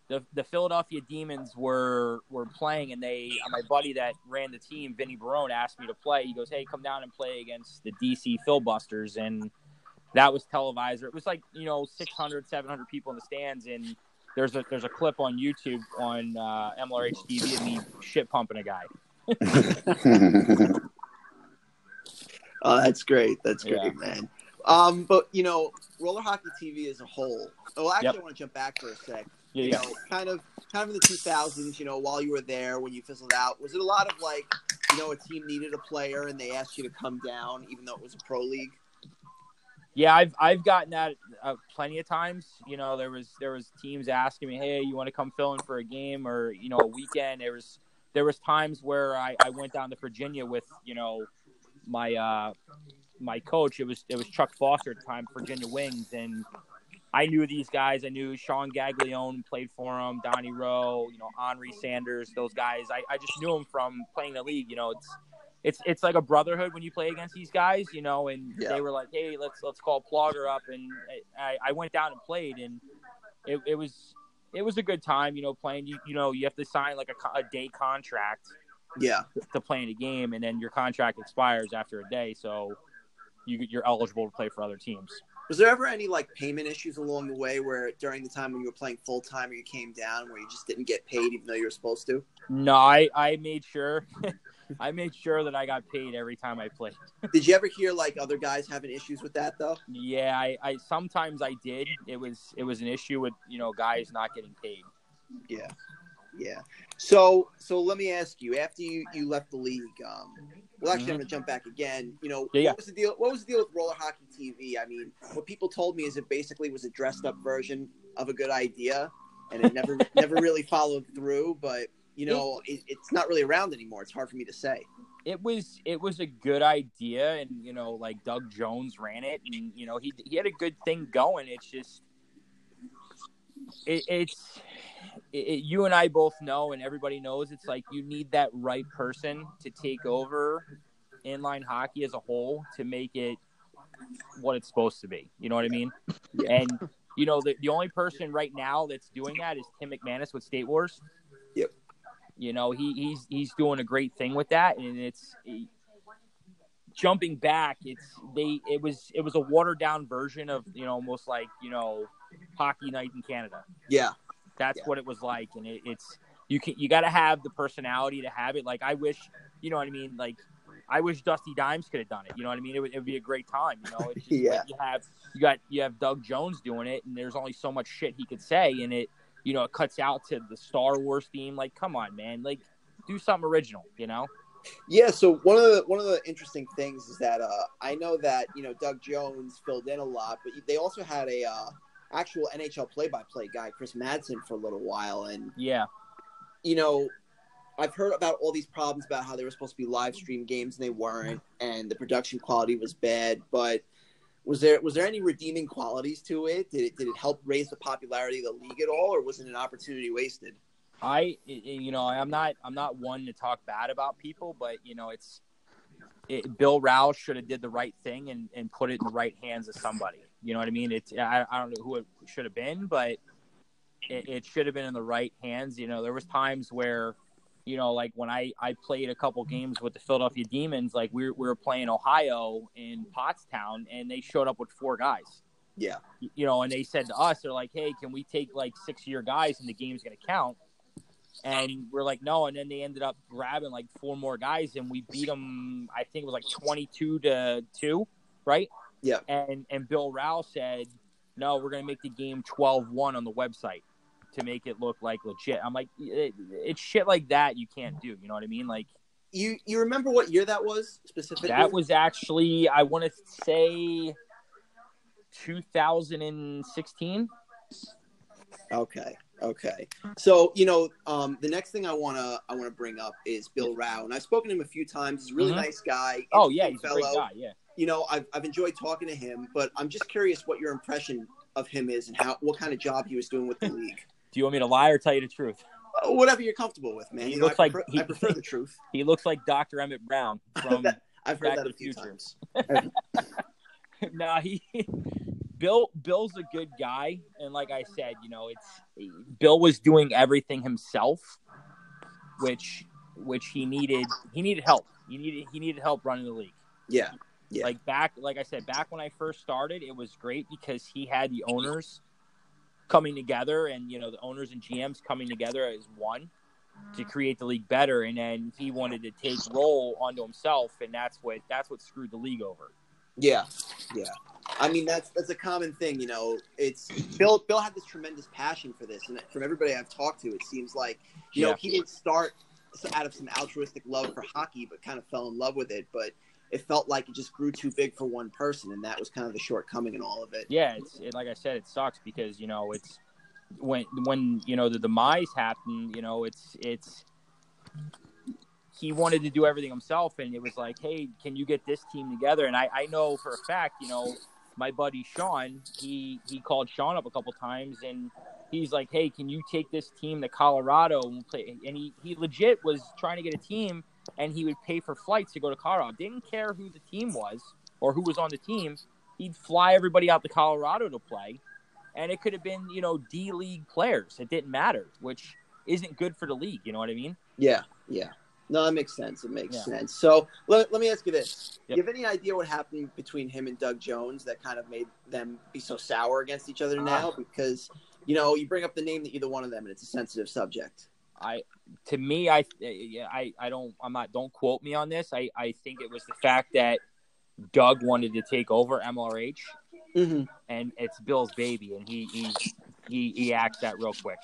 F: the the Philadelphia Demons were were playing, and they uh, my buddy that ran the team, Vinny Barone, asked me to play. He goes, "Hey, come down and play against the DC Philbusters," and that was televised. It was like you know 600, 700 people in the stands, and there's a there's a clip on YouTube on uh, MLRH TV of me shit pumping a guy.
I: Oh, that's great. That's great,
F: Yeah.
I: man. Um, but you know, roller hockey TV as a whole. Well, actually,
F: Yep.
I: I want to jump back for a sec.
F: Yeah,
I: You
F: yeah.
I: know, kind of, kind of in the 2000s. You know, while you were there, when you fizzled out, was it a lot of like, you know, a team needed a player and they asked you to come down, even though it was a pro league?
F: Yeah, I've I've gotten that uh, plenty of times. You know, there was there was teams asking me, "Hey, you want to come fill in for a game or you know a weekend?" There was there was times where I, I went down to Virginia with you know my uh, my coach. It was it was Chuck Foster at the time, Virginia Wings, and I knew these guys. I knew Sean Gaglione played for him, Donnie Rowe, you know Henri Sanders, those guys. I, I just knew them from playing the league. You know, it's it's it's like a brotherhood when you play against these guys, you know. And
I: Yeah.
F: they were like, "Hey, let's let's call Plogger up," and I, I went down and played, and it, it was it was a good time, you know. Playing, you you know, you have to sign like a, a day contract
I: Yeah.
F: to play in a game, and then your contract expires after a day, so you you're eligible to play for other teams.
I: Was there ever any like payment issues along the way where during the time when you were playing full time or you came down where you just didn't get paid even though you were supposed to?
F: No, I I made sure. I made sure that I got paid every time I played.
I: Did you ever hear like other guys having issues with that though?
F: Yeah, I, I sometimes I did. It was it was an issue with you know guys not getting paid.
I: Yeah. Yeah. So so let me ask you, after you, you left the league, um well actually I'm gonna jump back again. You know,
F: Mm-hmm. Yeah.
I: what was the deal what was the deal with roller hockey TV? I mean, what people told me is it basically was a dressed up version of a good idea and it never never really followed through, but you know, it, it's not really around anymore. It's hard for me to say.
F: it was it was a good idea and you know like Doug Jones ran it and you know he he had a good thing going it's just it, it's it, you and I both know and everybody knows it's like you need that right person to take over inline hockey as a whole to make it what it's supposed to be you know what I mean and you know the, the only person right now that's doing that is Tim McManus with State Wars
I: Yep.
F: You know, he, he's he's doing a great thing with that, and it's jumping back. It's they it was it was a watered down version of you know almost like you know hockey night in Canada.
I: Yeah.
F: That's
I: Yeah.
F: what it was like, and it, it's you can you got to have the personality to have it. Like I wish, you know what I mean. Like I wish Dusty Dimes could have done it. You know what I mean? It would, it would be a great time. You know, it's just
I: Yeah.
F: like you have you got you have Doug Jones doing it, and there's only so much shit he could say, and it you know it cuts out to the Star Wars theme. Like, come on, man, like do something original. You know?
I: Yeah, so one of the one of the interesting things is that uh, I know that you know Doug Jones filled in a lot, but they also had a uh, actual NHL play-by-play guy, Chris Madsen, for a little while, and
F: Yeah.
I: you know I've heard about all these problems about how they were supposed to be live stream games and they weren't, and the production quality was bad. But was there was there any redeeming qualities to it? Did it did it help raise the popularity of the league at all, or was it an opportunity wasted?
F: I, you know, I'm not, I'm not one to talk bad about people, but you know, it's it, Bill Rouse should have did the right thing and, and put it in the right hands of somebody. You know what I mean? It's, I, I don't know who it should have been, but it, it should have been in the right hands. You know, there was times where, you know, like when I, I played a couple games with the Philadelphia Demons, like we were, we were playing Ohio in Pottstown and they showed up with four guys
I: Yeah,
F: you know, and they said to us, they're like, "Hey, can we take like six of your guys and the game's going to count?" And we're like, "No." And then they ended up grabbing like four more guys, and we beat them. I think it was like twenty-two to two, right?
I: Yeah.
F: And and Bill Rouse said, "No, we're going to make the game 12-1 on the website to make it look like legit." I'm like, it, "It's shit like that you can't do." You know what I mean? Like
I: you you remember what year that was specifically?
F: that was actually, I want to say, 2016.
I: Okay. Okay. So, you know, um, the next thing I wanna I wanna bring up is Bill Rao, and I've spoken to him a few times. He's a really
F: Mhm.
I: nice guy.
F: Oh yeah, he's
I: interesting
F: a great guy. Yeah.
I: You know, I've I've enjoyed talking to him, but I'm just curious what your impression of him is and how what kind of job he was doing with the league.
F: Do you want me to lie or tell you the truth?
I: Uh, Whatever you're comfortable with, man.
F: He
I: You know,
F: looks
I: I
F: like
I: prefer,
F: he-
I: I prefer the truth.
F: He looks like Dr. Emmett Brown from
I: I've heard
F: Back
I: that
F: to
I: a
F: the
I: few
F: Future.
I: times.
F: nah, he Bill Bill's a good guy, and like I said, you know, it's Bill was doing everything himself, which which he needed. He needed help. He needed he needed help running the league.
I: Yeah. Yeah.
F: Like back, like I said, back when I first started, it was great because he had the owners coming together, and you know, the owners and GMs coming together as one to create the league better. And then he wanted to take role onto himself, and that's what that's what screwed the league over.
I: Yeah, yeah. I mean, that's that's a common thing. You know, it's Bill. Bill had this tremendous passion for this, and from everybody I've talked to, it seems like you know he didn't start out of some altruistic love for hockey, but kind of fell in love with it. But it felt like it just grew too big for one person, and that was kind of the shortcoming in all of it.
F: yeah, it's it, like I said, it sucks because you know it's when when you know the demise happened. You know, it's it's he wanted to do everything himself, and it was like, hey, can you get this team together? And I I know for a fact, you know, my buddy Sean, he he called Sean up a couple times, and he's like, hey, can you take this team to Colorado and play? And he he legit was trying to get a team, and he would pay for flights to go to Colorado. Didn't care who the team was or who was on the team. He'd fly everybody out to Colorado to play, and it could have been you know D League players. It didn't matter, which isn't good for the league. You know what I mean?
I: Yeah, yeah. No, that makes sense. It makes
F: Yeah.
I: sense. So let, let me ask you this:
F: Yep.
I: Do you have any idea what happened between him and Doug Jones that kind of made them be so sour against each other now?
F: Ah.
I: Because you know you bring up the name to either one of them, and it's a sensitive subject.
F: I to me, I I I don't I'm not don't quote me on this. I I think it was the fact that Doug wanted to take over MLRH,
I: Mm-hmm.
F: and it's Bill's baby, and he he he, he acts that real quick.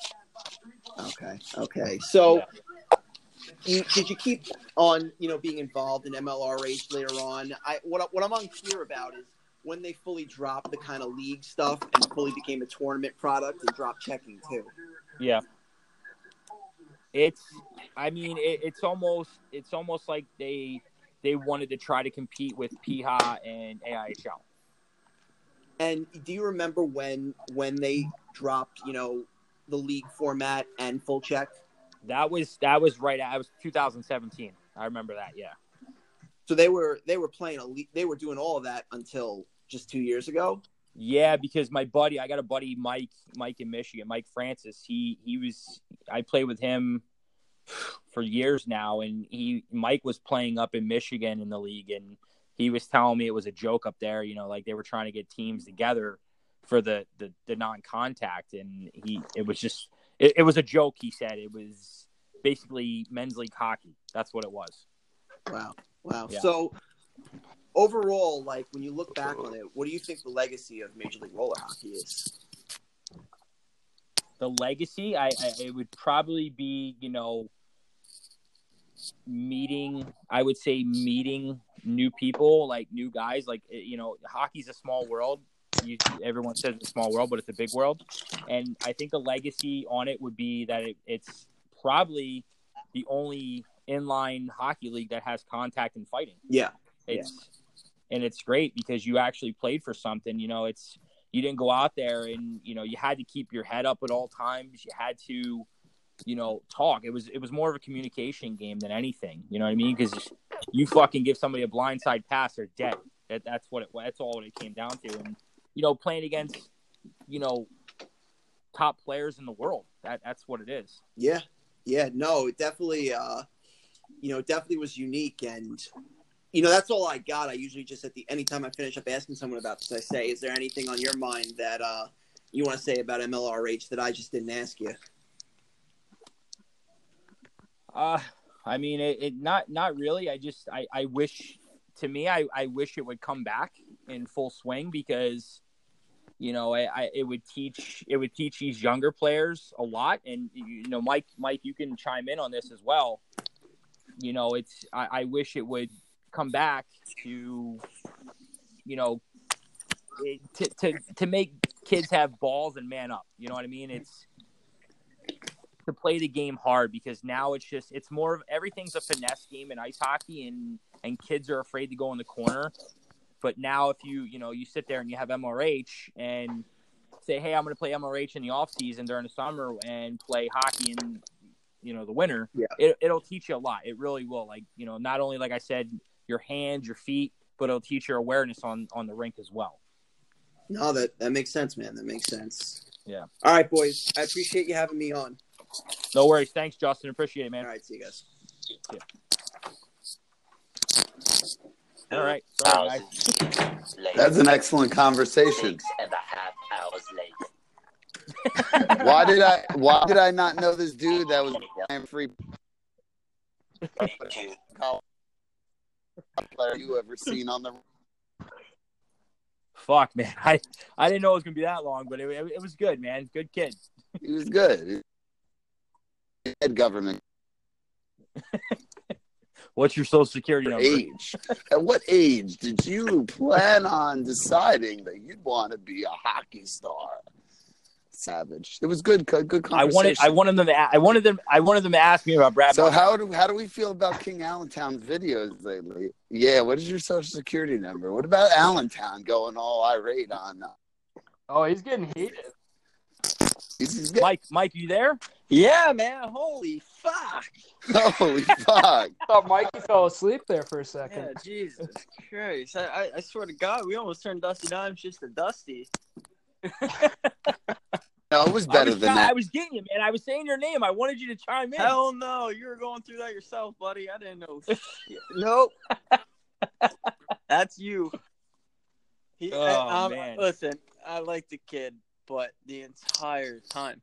I: Okay. Okay. So, you, did you keep on, you know, being involved in MLRH later on? I what what I'm unclear about is when they fully dropped the kind of league stuff and fully became a tournament product and dropped checking too.
F: Yeah. It's, I mean, it, it's almost, it's almost like they, they wanted to try to compete with PIHA and AIHL.
I: And do you remember when when they dropped, you know, the league format and full check?
F: That was, that was right. I was 2017. I remember that. Yeah.
I: So they were they were playing a le- they were doing all of that until just two years ago.
F: Yeah, because my buddy, I got a buddy, Mike, Mike in Michigan, Mike Francis. He he was, I played with him for years now, and he Mike was playing up in Michigan in the league, and he was telling me it was a joke up there. You know, like they were trying to get teams together for the the, the non contact, and he it was just it, it was a joke. He said it was basically men's league hockey. That's what it was.
I: Wow, wow.
F: Yeah.
I: So overall, like when you look back on it, what do you think the legacy of Major League Roller Hockey is?
F: the legacy? I, I it would probably be you know meeting i would say meeting new people like new guys like eh, you know hockey's a small world. You, everyone says it's a small world but it's a big world. And i think the legacy on it would be that it, it's probably the only inline hockey league that has contact and fighting.
I: Yeah,
F: it's and it's great because you actually played for something you know it's you didn't go out there and you know you had to keep your head up at all times. You had to you know talk. It was it was more of a communication game than anything you know what i mean? Because you fucking give somebody a blindside pass they're dead. That, that's what it that's all it came down to. And you know playing against you know top players in the world that that's what it is.
I: Yeah, yeah. No, it definitely, uh, you know, definitely was unique, and you know, that's all I got. I usually just at the anytime I finish up asking someone about this, I say, "Is there anything on your mind that uh, you want to say about MLRH that I just didn't ask you?"
F: Uh, I mean, it, it not not really. I just I, I wish to me I, I wish it would come back in full swing because you know I, I it would teach it would teach these younger players a lot and you know Mike Mike you can chime in on this as well. You know it's I, I wish it would come back to you know to, to to make kids have balls and man up. You know what I mean? It's to play the game hard because now it's just it's more of everything's a finesse game in ice hockey and and kids are afraid to go in the corner. But now if you you know you sit there and you have MRH and say hey I'm going to play MRH in the off season during the summer and play hockey in you know the winter
I: Yeah.
F: it, it'll teach you a lot it really will like you know not only like I said your hands your feet but it'll teach your awareness on on the rink as well
I: No, that that makes sense, man. That makes sense.
F: Yeah.
I: All right, boys. I appreciate you having me on.
F: no worries thanks Justin appreciate it man
I: All right, see you guys. Yeah.
F: all right sorry guys
G: That's an excellent conversation.
J: Six and a half hours later.
G: Why did I? Why did I not know this dude that was playing free
J: Two.
G: Player you ever seen on the?
F: Fuck, man. I, I didn't know it was gonna be that long, but it, it, it was good, man. Good kid.
G: He was good. Head government
F: What's your social security number?
G: age. At what age did you plan on deciding that you'd want to be a hockey star? Savage. It was good. Good
F: I
G: conversation.
F: wanted I wanted them to a- I wanted them I wanted them to ask me about Brad.
G: So
F: Marchand.
G: how do how do we feel about King Allentown's videos lately? Yeah, what is your social security number? What about Allentown going all irate on? Uh,
H: Oh, he's getting heated.
G: he's, he's getting,
F: Mike, Mike, you there?
E: Yeah, man. Holy fuck.
G: holy fuck!
H: I thought Mikey fell asleep there for a second.
E: Yeah, Jesus Christ. I, I, I swear to God, we almost turned Dusty Dimes just to Dusty.
G: No, it was
F: I
G: better
F: was,
G: than
F: try- I was getting you, man. I was saying your name. I wanted you to chime in.
E: Hell no. You were going through that yourself, buddy. I didn't know.
G: Nope.
E: That's you. He,
F: Oh,
E: I- um,
F: man.
E: Listen, I like the kid, but the entire time.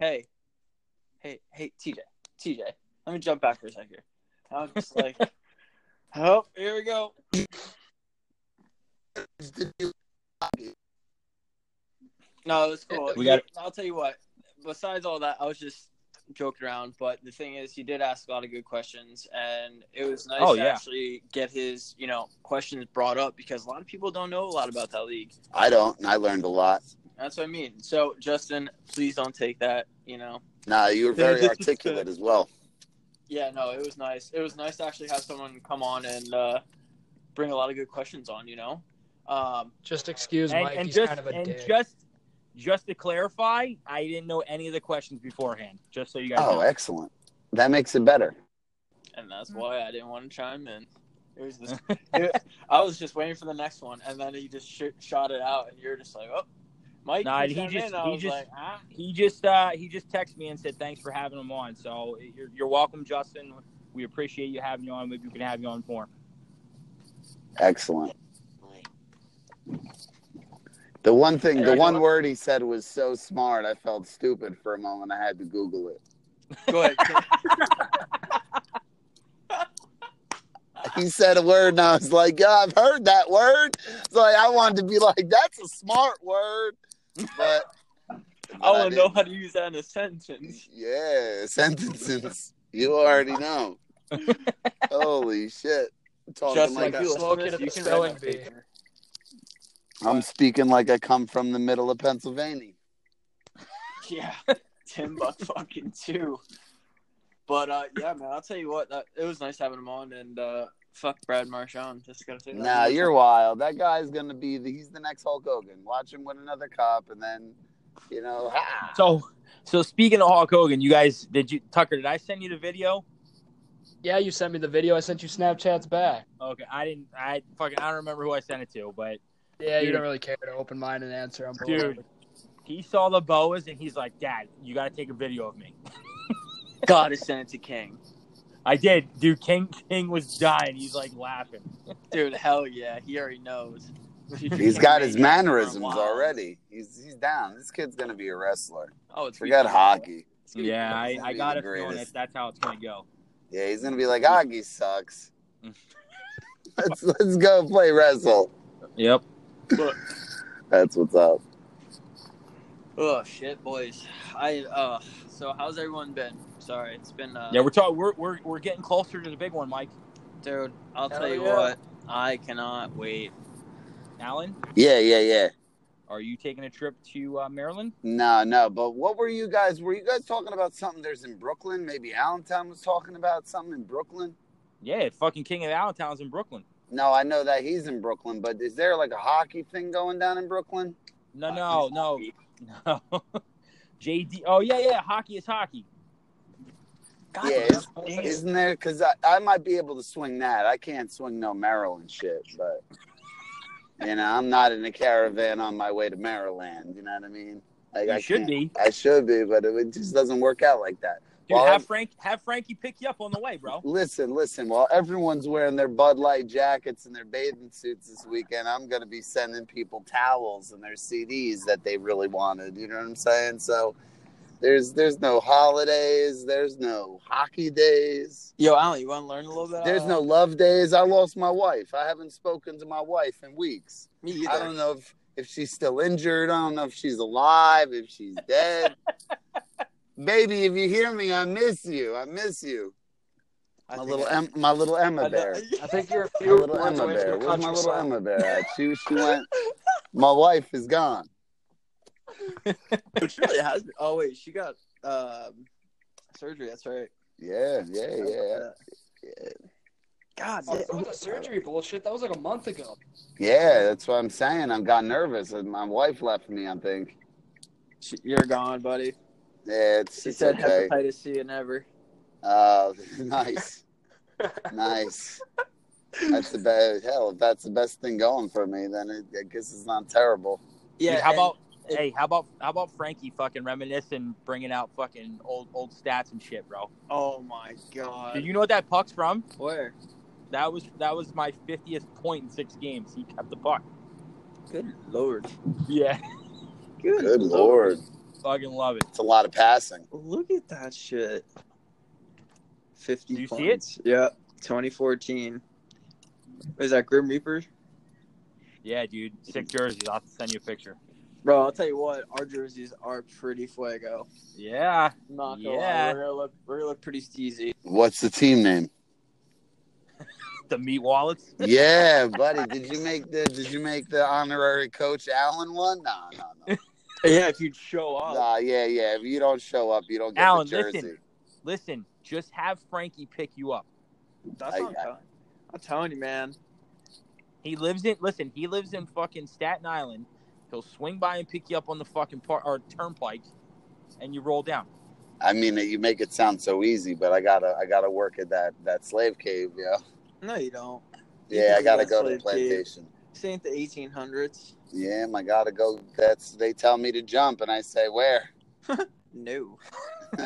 E: Hey, hey, hey, TJ, TJ. Let me jump back for a second. here. I was just like, oh, here we go. No, it was cool.
F: We got-
E: I'll tell you what. Besides all that, I was just joking around. But the thing is, he did ask a lot of good questions, and it was nice
F: Oh,
E: to
F: yeah.
E: actually get his, you know, questions brought up because a lot of people don't know a lot about that league.
G: I don't. and I learned a lot.
E: That's what I mean. So, Justin, please don't take that. You know.
G: Nah, you were very articulate as well.
E: Yeah, no, it was nice. It was nice to actually have someone come on and uh, bring a lot of good questions on. You know. Um,
H: Just excuse
F: And,
H: Mike.
F: and
H: He's
F: just
H: kind of a
F: and
H: dick.
F: just just to clarify, I didn't know any of the questions beforehand. Just so you guys
G: Oh,
F: know.
G: excellent. That makes it better.
E: and that's why I didn't want to chime in. It was this. it- I was just waiting for the next one, and then he just sh- shot it out, and you're just like, "Oh, Mike."
F: Nah,
E: you
F: he just he just
E: like, ah.
F: he just uh he just texted me and said thanks for having him on. So you're, you're welcome, Justin. We appreciate you having you on. Maybe we can have you on more.
G: Excellent. The one thing, the one word he said was so smart. I felt stupid for a moment. I had to Google it.
E: Go ahead.
G: He said a word, and I was like, "Yeah, I've heard that word." So like, I wanted to be like, "That's a smart word," but
E: I
G: I
E: want to know how to use that in a sentence.
G: Yeah, sentences. You already know. Holy shit! Talking
E: Just
G: like
E: like
G: I,
E: you,
H: slow kid at
E: you
H: the
E: can
H: spelling
E: write
H: bee.
E: That paper.
G: I'm speaking like I come from the middle of Pennsylvania.
E: Yeah, Tim Buck fucking too. But uh, yeah, man, I'll tell you what, that, it was nice having him on, and uh, fuck Brad Marchand. Just gotta say that.
G: Nah, you're wild. That guy's gonna be the, he's the next Hulk Hogan. Watch him win another cup, and then, you know, ha.
F: So so speaking of Hulk Hogan, you guys did you Tucker? Did I send you the video?
H: yeah, you sent me the video. I sent you Snapchats back.
F: Okay, I didn't. I fucking I don't remember who I sent it to, but
H: Yeah, you don't really care to open mine and answer. I'm
F: dude, he saw the boas and he's like, "Dad, you got to take a video of me."
E: gotta send it to King,
F: I did, dude. King King was dying. He's like laughing.
E: dude. Hell yeah, he already knows.
G: He's got his mannerisms already. He's he's down. This kid's gonna be a wrestler.
E: Oh, it's
G: Forget hockey.
F: Yeah, I, I got
G: be
F: a feeling that that's how it's gonna go.
G: Yeah, he's gonna be like Augie sucks. let's let's go play wrestle.
F: Yep.
G: That's what's up.
E: Oh shit, boys. I uh. So how's everyone been? Sorry, it's been uh.
F: Yeah, we're talking. We're, we're we're getting closer to the big one, Mike.
E: dude. I'll
H: Hell
E: tell you
H: yeah.
E: what. I cannot wait.
F: Alan,
G: Yeah, yeah, yeah.
F: are you taking a trip to uh, Maryland?
G: No, no. But what were you guys? Were you guys talking about something? There's in Brooklyn. Maybe Allentown was talking about something in Brooklyn.
F: Yeah, fucking King of Allentown's in Brooklyn.
G: No, I know that he's in Brooklyn, but is there like a hockey thing going down in Brooklyn?
F: No, no, no, no. JD. Oh yeah, yeah. Hockey is hockey.
E: God,
G: yeah, is, isn't there? Because I, I might be able to swing that. I can't swing no Maryland shit, but you know, I'm not in a caravan on my way to Maryland. You know what I mean? Like,
F: You
G: I
F: should be.
G: I should be, but it just doesn't work out like that.
F: Dude,
G: Well,
F: have Frank have Frankie pick you up on the way, bro.
G: Listen, listen. While everyone's wearing their Bud Light jackets and their bathing suits this weekend, I'm going to be sending people towels and their CDs that they really wanted. You know what I'm saying? So there's there's no holidays. There's no hockey days.
E: Yo, Alan, you want to learn a little bit?
G: There's
E: uh,
G: no love days. I lost my wife. I haven't spoken to my wife in weeks.
E: Me either.
G: I don't know if, if she's still injured. I don't know if she's alive, if she's dead. Baby, if you hear me, I miss you. I miss you.
E: I
G: My
E: think
G: little
E: I-
G: em- my little Emma
E: know-
G: bear.
H: I think you're a
G: My
H: few
G: little Emma
H: away from
G: bear.
H: a
G: Where's my little. Emma bear at? She she went. My wife is gone.
E: Which really has. Oh wait, she got um, surgery. That's right.
G: Yeah, yeah, yeah, yeah.
E: God,
H: Oh,
E: damn.
H: fuck the surgery bullshit. That was like a month ago.
G: Yeah, that's what I'm saying. I got nervous, and my wife left me. I think.
E: She- you're gone, buddy.
G: Yeah, it's,
E: She
G: it's
E: said
G: okay.
E: hepatitis C and ever.
G: Uh, nice, nice. That's the best. Hell, if that's the best thing going for me, then it, I guess it's not terrible.
E: Yeah.
F: Dude, how
E: and-
F: about
E: it-
F: hey, how about how about Frankie fucking reminiscing, bringing out fucking old old stats and shit, bro?
E: Oh my god.
F: Did you know what that puck's from?
E: Where?
F: That was that was my fiftieth point in six games. He kept the puck.
E: Good lord.
F: Yeah,
G: Good lord,
F: fucking love it.
G: it's a lot of passing.
E: Look at that shit. Fifty.
F: Do you see it?
E: points. Yep. 2014. Is that Grim Reaper?
F: Yeah, dude, sick jerseys. I'll have to send you a picture.
E: Bro, I'll tell you what, our jerseys are pretty fuego.
F: Yeah,
E: Not gonna
F: Yeah.
E: lie, we're gonna look we're gonna look pretty steezy.
G: What's the team name?
F: the meat wallets.
G: Yeah, buddy. Did you make the Did you make the honorary coach Allen one? No, no, no.
E: Yeah, if you'd show up.
G: Nah, yeah, yeah. If you don't show up, you don't get
F: Alan,
G: the jersey.
F: listen. Listen, just have Frankie pick you up.
E: That's
G: I-
E: what I'm, telling, I'm telling you, man.
F: He lives in listen. He lives in fucking Staten Island. He'll swing by and pick you up on the fucking part or turnpike, and you roll down.
G: I mean, you make it sound so easy, but I gotta, I gotta work at that that slave cave, yeah.
E: No, you don't. You
G: Yeah, I gotta
E: go
G: go to the
E: plantation. cave.
G: Plantation.
E: This ain't the 1800s.
G: Yeah, I gotta go. That's they tell me to jump, and I say where.
E: No.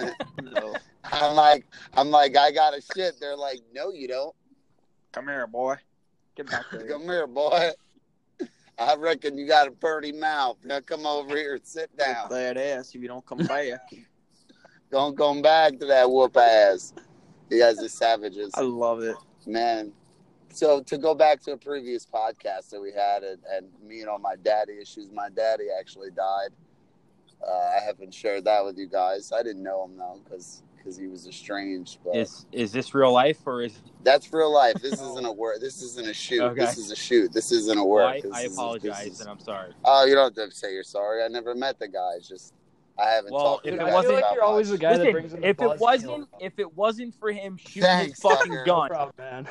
E: no.
G: I'm like, I'm like, I got a shit. They're like, no, you don't.
E: Come here, boy. Get back there.
G: Come here, boy. I reckon you got a pretty mouth. Now come over here and sit down.
E: That ass if you don't come back.
G: Don't come back to that whoop ass. You guys are savages,
E: I love it.
G: man. So to go back to a previous podcast that we had, and, and me and all my daddy issues. My daddy actually died. Uh, I haven't shared that with you guys. I didn't know him though, because because he was estranged. But
F: Is is this real life or is
G: that's real life. This isn't a work. This isn't a shoot.
F: Okay.
G: This is a shoot. This isn't a
F: well,
G: work.
F: I, I
G: is- this
F: apologize
G: is-
F: and I'm sorry.
G: Oh, you don't have to say you're sorry. I never met the guy. It's just I haven't
F: Well,
G: talked to
F: if
G: the
F: it wasn't-
H: like you're always the
G: much.
H: guy that brings in the
F: if it wasn't if it wasn't for him shooting
G: Thanks,
F: his fucking
G: Tucker.
H: No
F: gun,
H: problem,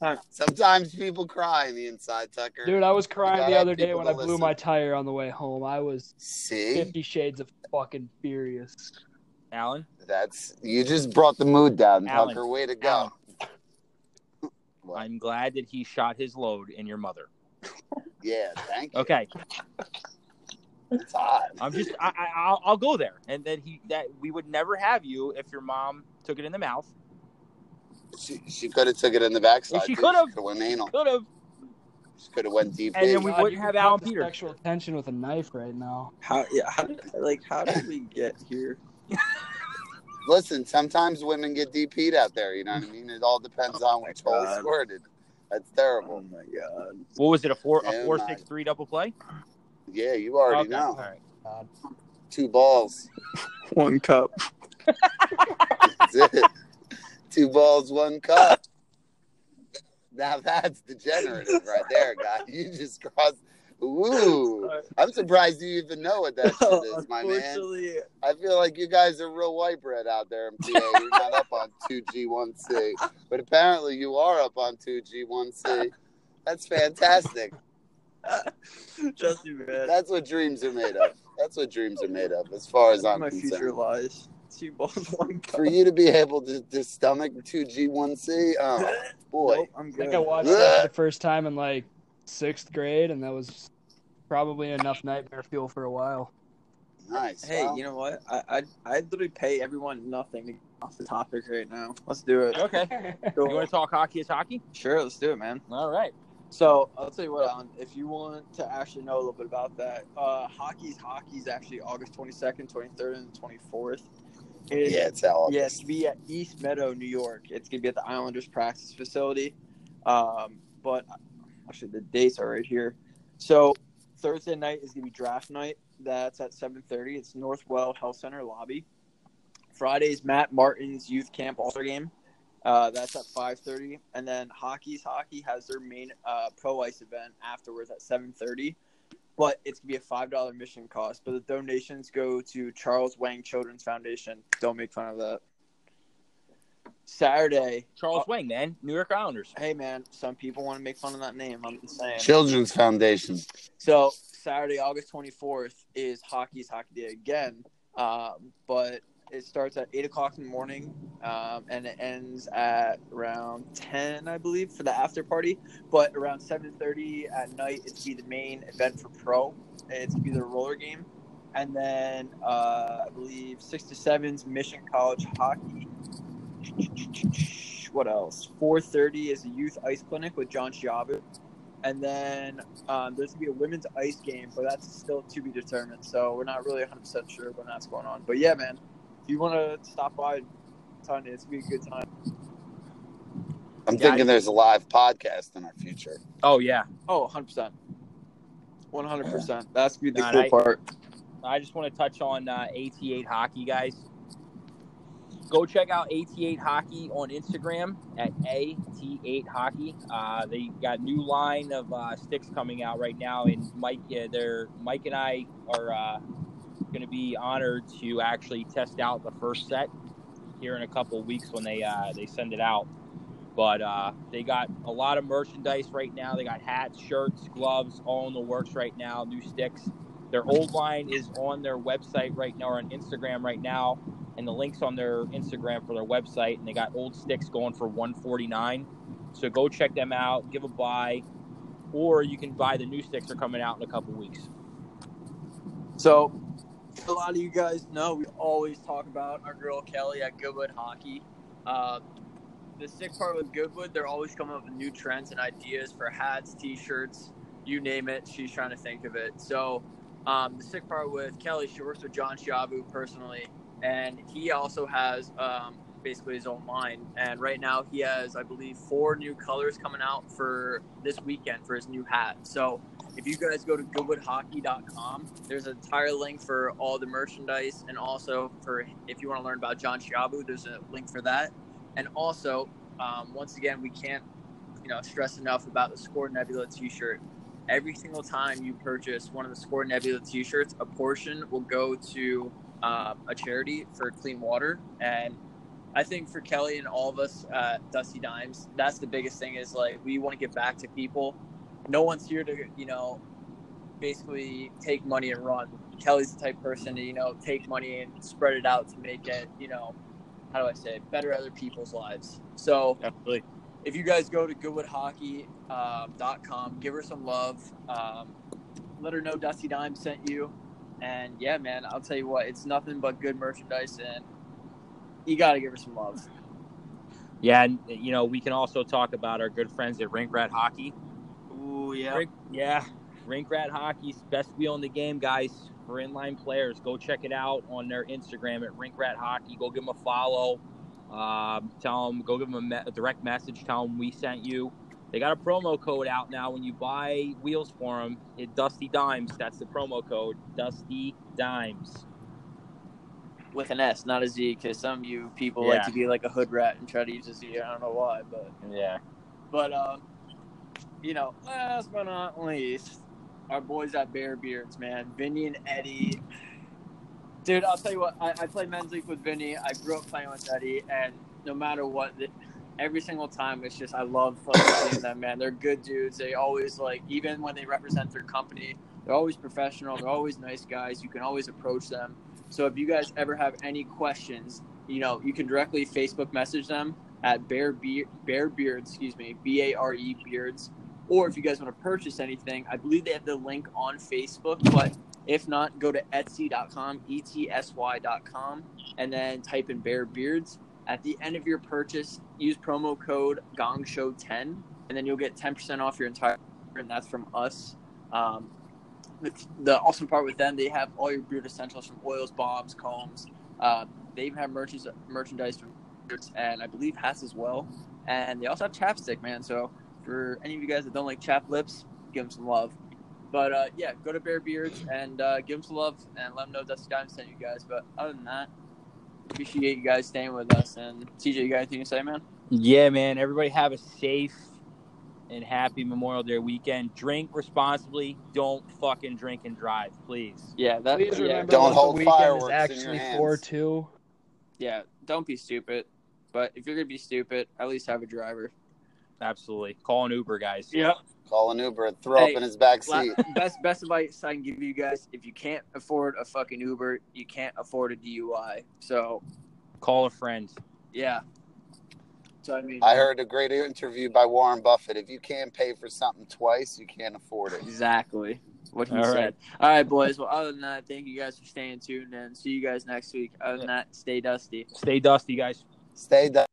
H: man.
G: Sometimes people cry on the inside, Tucker.
H: Dude, I was crying the other day when I blew
G: listen.
H: my tire on the way home. I was
G: See,
H: Fifty Shades of fucking furious.
F: Alan.
G: that's you just brought the mood down,
F: Alan,
G: Tucker. Way to go.
F: I'm glad that he shot his load in your mother.
G: Yeah, thank you.
F: Okay,
G: It's hot.
F: I'm just I, I I'll, I'll go there, and that he that we would never have you if your mom took it in the mouth.
G: She, she could have took it in the backside.
F: She could've.
G: She could have went anal.
F: Could have.
G: She could have went deep.
F: And then we
H: God,
F: wouldn't have Alan
H: cut the
F: Peters.
H: Sexual tension with a knife right now.
E: How yeah, how did like how did we get here?
G: Listen, sometimes women get DP'd out there. You know what I mean? It all depends oh on which hole squirted. That's terrible.
E: Oh my god.
F: What was it? A four a
G: Oh
F: four
G: my.
F: six three double play?
G: Yeah, you already
F: Okay,
G: know.
F: All right.
H: God.
G: Two balls.
E: One cup.
G: That's it. Two balls, one cup. Now that's degenerative right there, guy. You just crossed. Ooh, I'm surprised you even know what that shit is, my man. I feel like you guys are real white bread out there in PA. You're not up on 2G1C, but apparently you are up on 2G1C. That's fantastic.
E: Trust me, man.
G: That's what dreams are made of. That's what dreams are made of, as far as I'm
E: my future
G: concerned.
E: lies. Two balls, one cup.
G: For you to be able to, to stomach 2G1C, oh boy.
E: Nope, I'm
H: I think I watched that for the first time in like sixth grade, and that was probably enough nightmare fuel for a while.
G: Nice.
E: Hey,
G: Well,
E: you know what? I I I literally pay everyone nothing to get off the topic right now. Let's do it.
F: Okay. You
E: Cool.
F: want to talk hockey? Is hockey?
E: Sure, let's do it, man.
F: All right.
E: So I'll tell you what, Alan. If you want to actually know a little bit about that, uh, hockey's hockey is actually August twenty second, twenty third, and twenty fourth.
G: Yeah, it's all.
E: Yeah, be at East Meadow, New York. It's gonna be at the Islanders practice facility. Um, but actually, the dates are right here. So Thursday night is gonna be draft night. That's at seven thirty. It's Northwell Health Center lobby. Friday's Matt Martin's youth camp All Star game. Uh, that's at five thirty, and then hockey's hockey has their main uh, pro ice event afterwards at seven thirty. But it's gonna be a five dollar mission cost. But the donations go to Charles Wang Children's Foundation. Don't make fun of that. Saturday,
F: Charles Wang, man, New York Islanders.
E: hey man, some people want to make fun of that name. I'm just saying.
G: Children's Foundation.
E: So Saturday, August 24th is hockey's hockey day again, um, but it starts at eight o'clock in the morning, um, and it ends at around 10, I believe, for the after party. But around 7:30 at night, it's be the main event for pro. It's be the roller game, and then uh, I believe six to seven's Mission College hockey. What else? 4:30 is a youth ice clinic with John Chavez. And then um, there's gonna be a women's ice game, but that's still to be determined. So we're not really 100 percent sure when that's going on. But yeah, man, you want to stop by, Tanya, it's gonna be a good time.
G: I'm
F: Yeah,
G: thinking
F: I-
G: there's a live podcast in our future.
F: Oh yeah.
E: Oh, 100 percent, 100 percent. That's gonna be the
F: Nah,
E: cool
F: I-
E: part.
F: I just want to touch on uh, AT8 hockey, guys. go check out AT8 Hockey on Instagram at AT8 Hockey. Uh, they got a new line of uh, sticks coming out right now, and Mike, yeah, they're Mike and I are uh, going to be honored to actually test out the first set here in a couple weeks when they uh, they send it out. But uh, they got a lot of merchandise right now. They got hats, shirts, gloves, all in the works right now. New sticks. Their old line is on their website right now, or on Instagram right now, and the links on their Instagram for their website. And they got old sticks going for 149. So go check them out, give a buy, or you can buy the new sticks. They're coming out in a couple weeks.
E: So, a lot of you guys know we always talk about our girl Kelly at Goodwood Hockey. Uh, the sick part with Goodwood, they're always coming up with new trends and ideas for hats, T-shirts, you name it. She's trying to think of it. So, um, the sick part with Kelly, she works with John Shabu personally, and he also has um, basically his own line. And right now, he has, I believe, four new colors coming out for this weekend for his new hat. So if you guys go to goodwoodhockey.com, there's an entire link for all the merchandise, and also for if you want to learn about John Shabu, there's a link for that. And also, um, once again, we can't, you know, stress enough about the Score Nebula T-shirt. Every single time you purchase one of the Score Nebula T-shirts, a portion will go to um, a charity for clean water. And I think for Kelly and all of us at Dusty Dimes, that's the biggest thing. Is like we want to give back to people. No one's here to, you know, basically take money and run. Kelly's the type of person to, you know, take money and spread it out to make it, you know, how do I say, it? better other people's lives. So
F: Absolutely.
E: if you guys go to goodwoodhockey.com, give her some love. Um, let her know Dusty Dime sent you. And yeah, man, I'll tell you what, it's nothing but good merchandise, and you got to give her some love.
F: Yeah, and you know we can also talk about our good friends at Rink Rat Hockey.
E: Ooh, yeah.
F: Rink, yeah, Rink Rat Hockey's best wheel in the game, guys. For inline players, go check it out on their Instagram at Rink Rat Hockey. Go give them a follow. Um, tell them, go give them a, me- a direct message. Tell them we sent you. They got a promo code out now. When you buy wheels for them, it Dusty Dimes. That's the promo code, Dusty Dimes.
E: With an S, not a Z, because some of you people
F: Yeah.
E: like to be like a hood rat and try to use a Z. I don't know why, but
F: Yeah.
E: But um, you know, last but not least, our boys at Bare Beards, man, Vinny and Eddie. Dude, I'll tell you what. I, I played men's league with Vinny. I grew up playing with Eddie, and no matter what, every single time it's just I love seeing them, man. They're good dudes. They always like, even when they represent their company, they're always professional. They're always nice guys. You can always approach them. So if you guys ever have any questions, you know, you can directly Facebook message them at Bare Beard, Bare Beards, excuse me, B A R E Beards. Or if you guys want to purchase anything, I believe they have the link on Facebook. But if not, go to Etsy.com, E T S Y.com, and then type in Bare Beards. At the end of your purchase, use promo code GongShow10, and then you'll get 10% off your entire. And that's from us. Um, the, the awesome part with them, they have all your beard essentials from oils, bombs, combs. Uh, they even have merchants, merchandise from beards and I believe hats as well. And they also have chapstick, man. So for any of you guys that don't like chap lips, give them some love. But uh, yeah, go to Bare Beards and uh, give them some love and let them know Dusty Diamond sent you guys. But other than that, appreciate you guys staying with us. And TJ, you got anything to say, man?
F: Yeah, man. Everybody have a safe and happy Memorial Day weekend. Drink responsibly. Don't fucking drink and drive, please.
E: Yeah, that.
H: Please
E: yeah,
H: remember
G: Don't
H: that the
G: hold
H: weekend
G: fireworks
H: is actually
G: hands.
H: four two.
E: yeah, don't be stupid. But if you're gonna be stupid, at least have a driver.
F: Absolutely. Call an Uber, guys.
E: Yeah.
G: Call an Uber and throw
E: Hey,
G: up in his back seat.
E: best best advice I can give you guys: if you can't afford a fucking Uber, you can't afford a DUI. So
F: Call a friend.
E: yeah. So I mean,
G: I heard a great interview by Warren Buffett. If you can't pay for something twice, you can't afford it.
E: exactly what he
F: All
E: said.
F: right.
E: All right, boys. Well, other than that, thank you guys for staying tuned, and see you guys next week. Other than that, stay dusty.
F: Stay dusty, guys.
G: Stay done.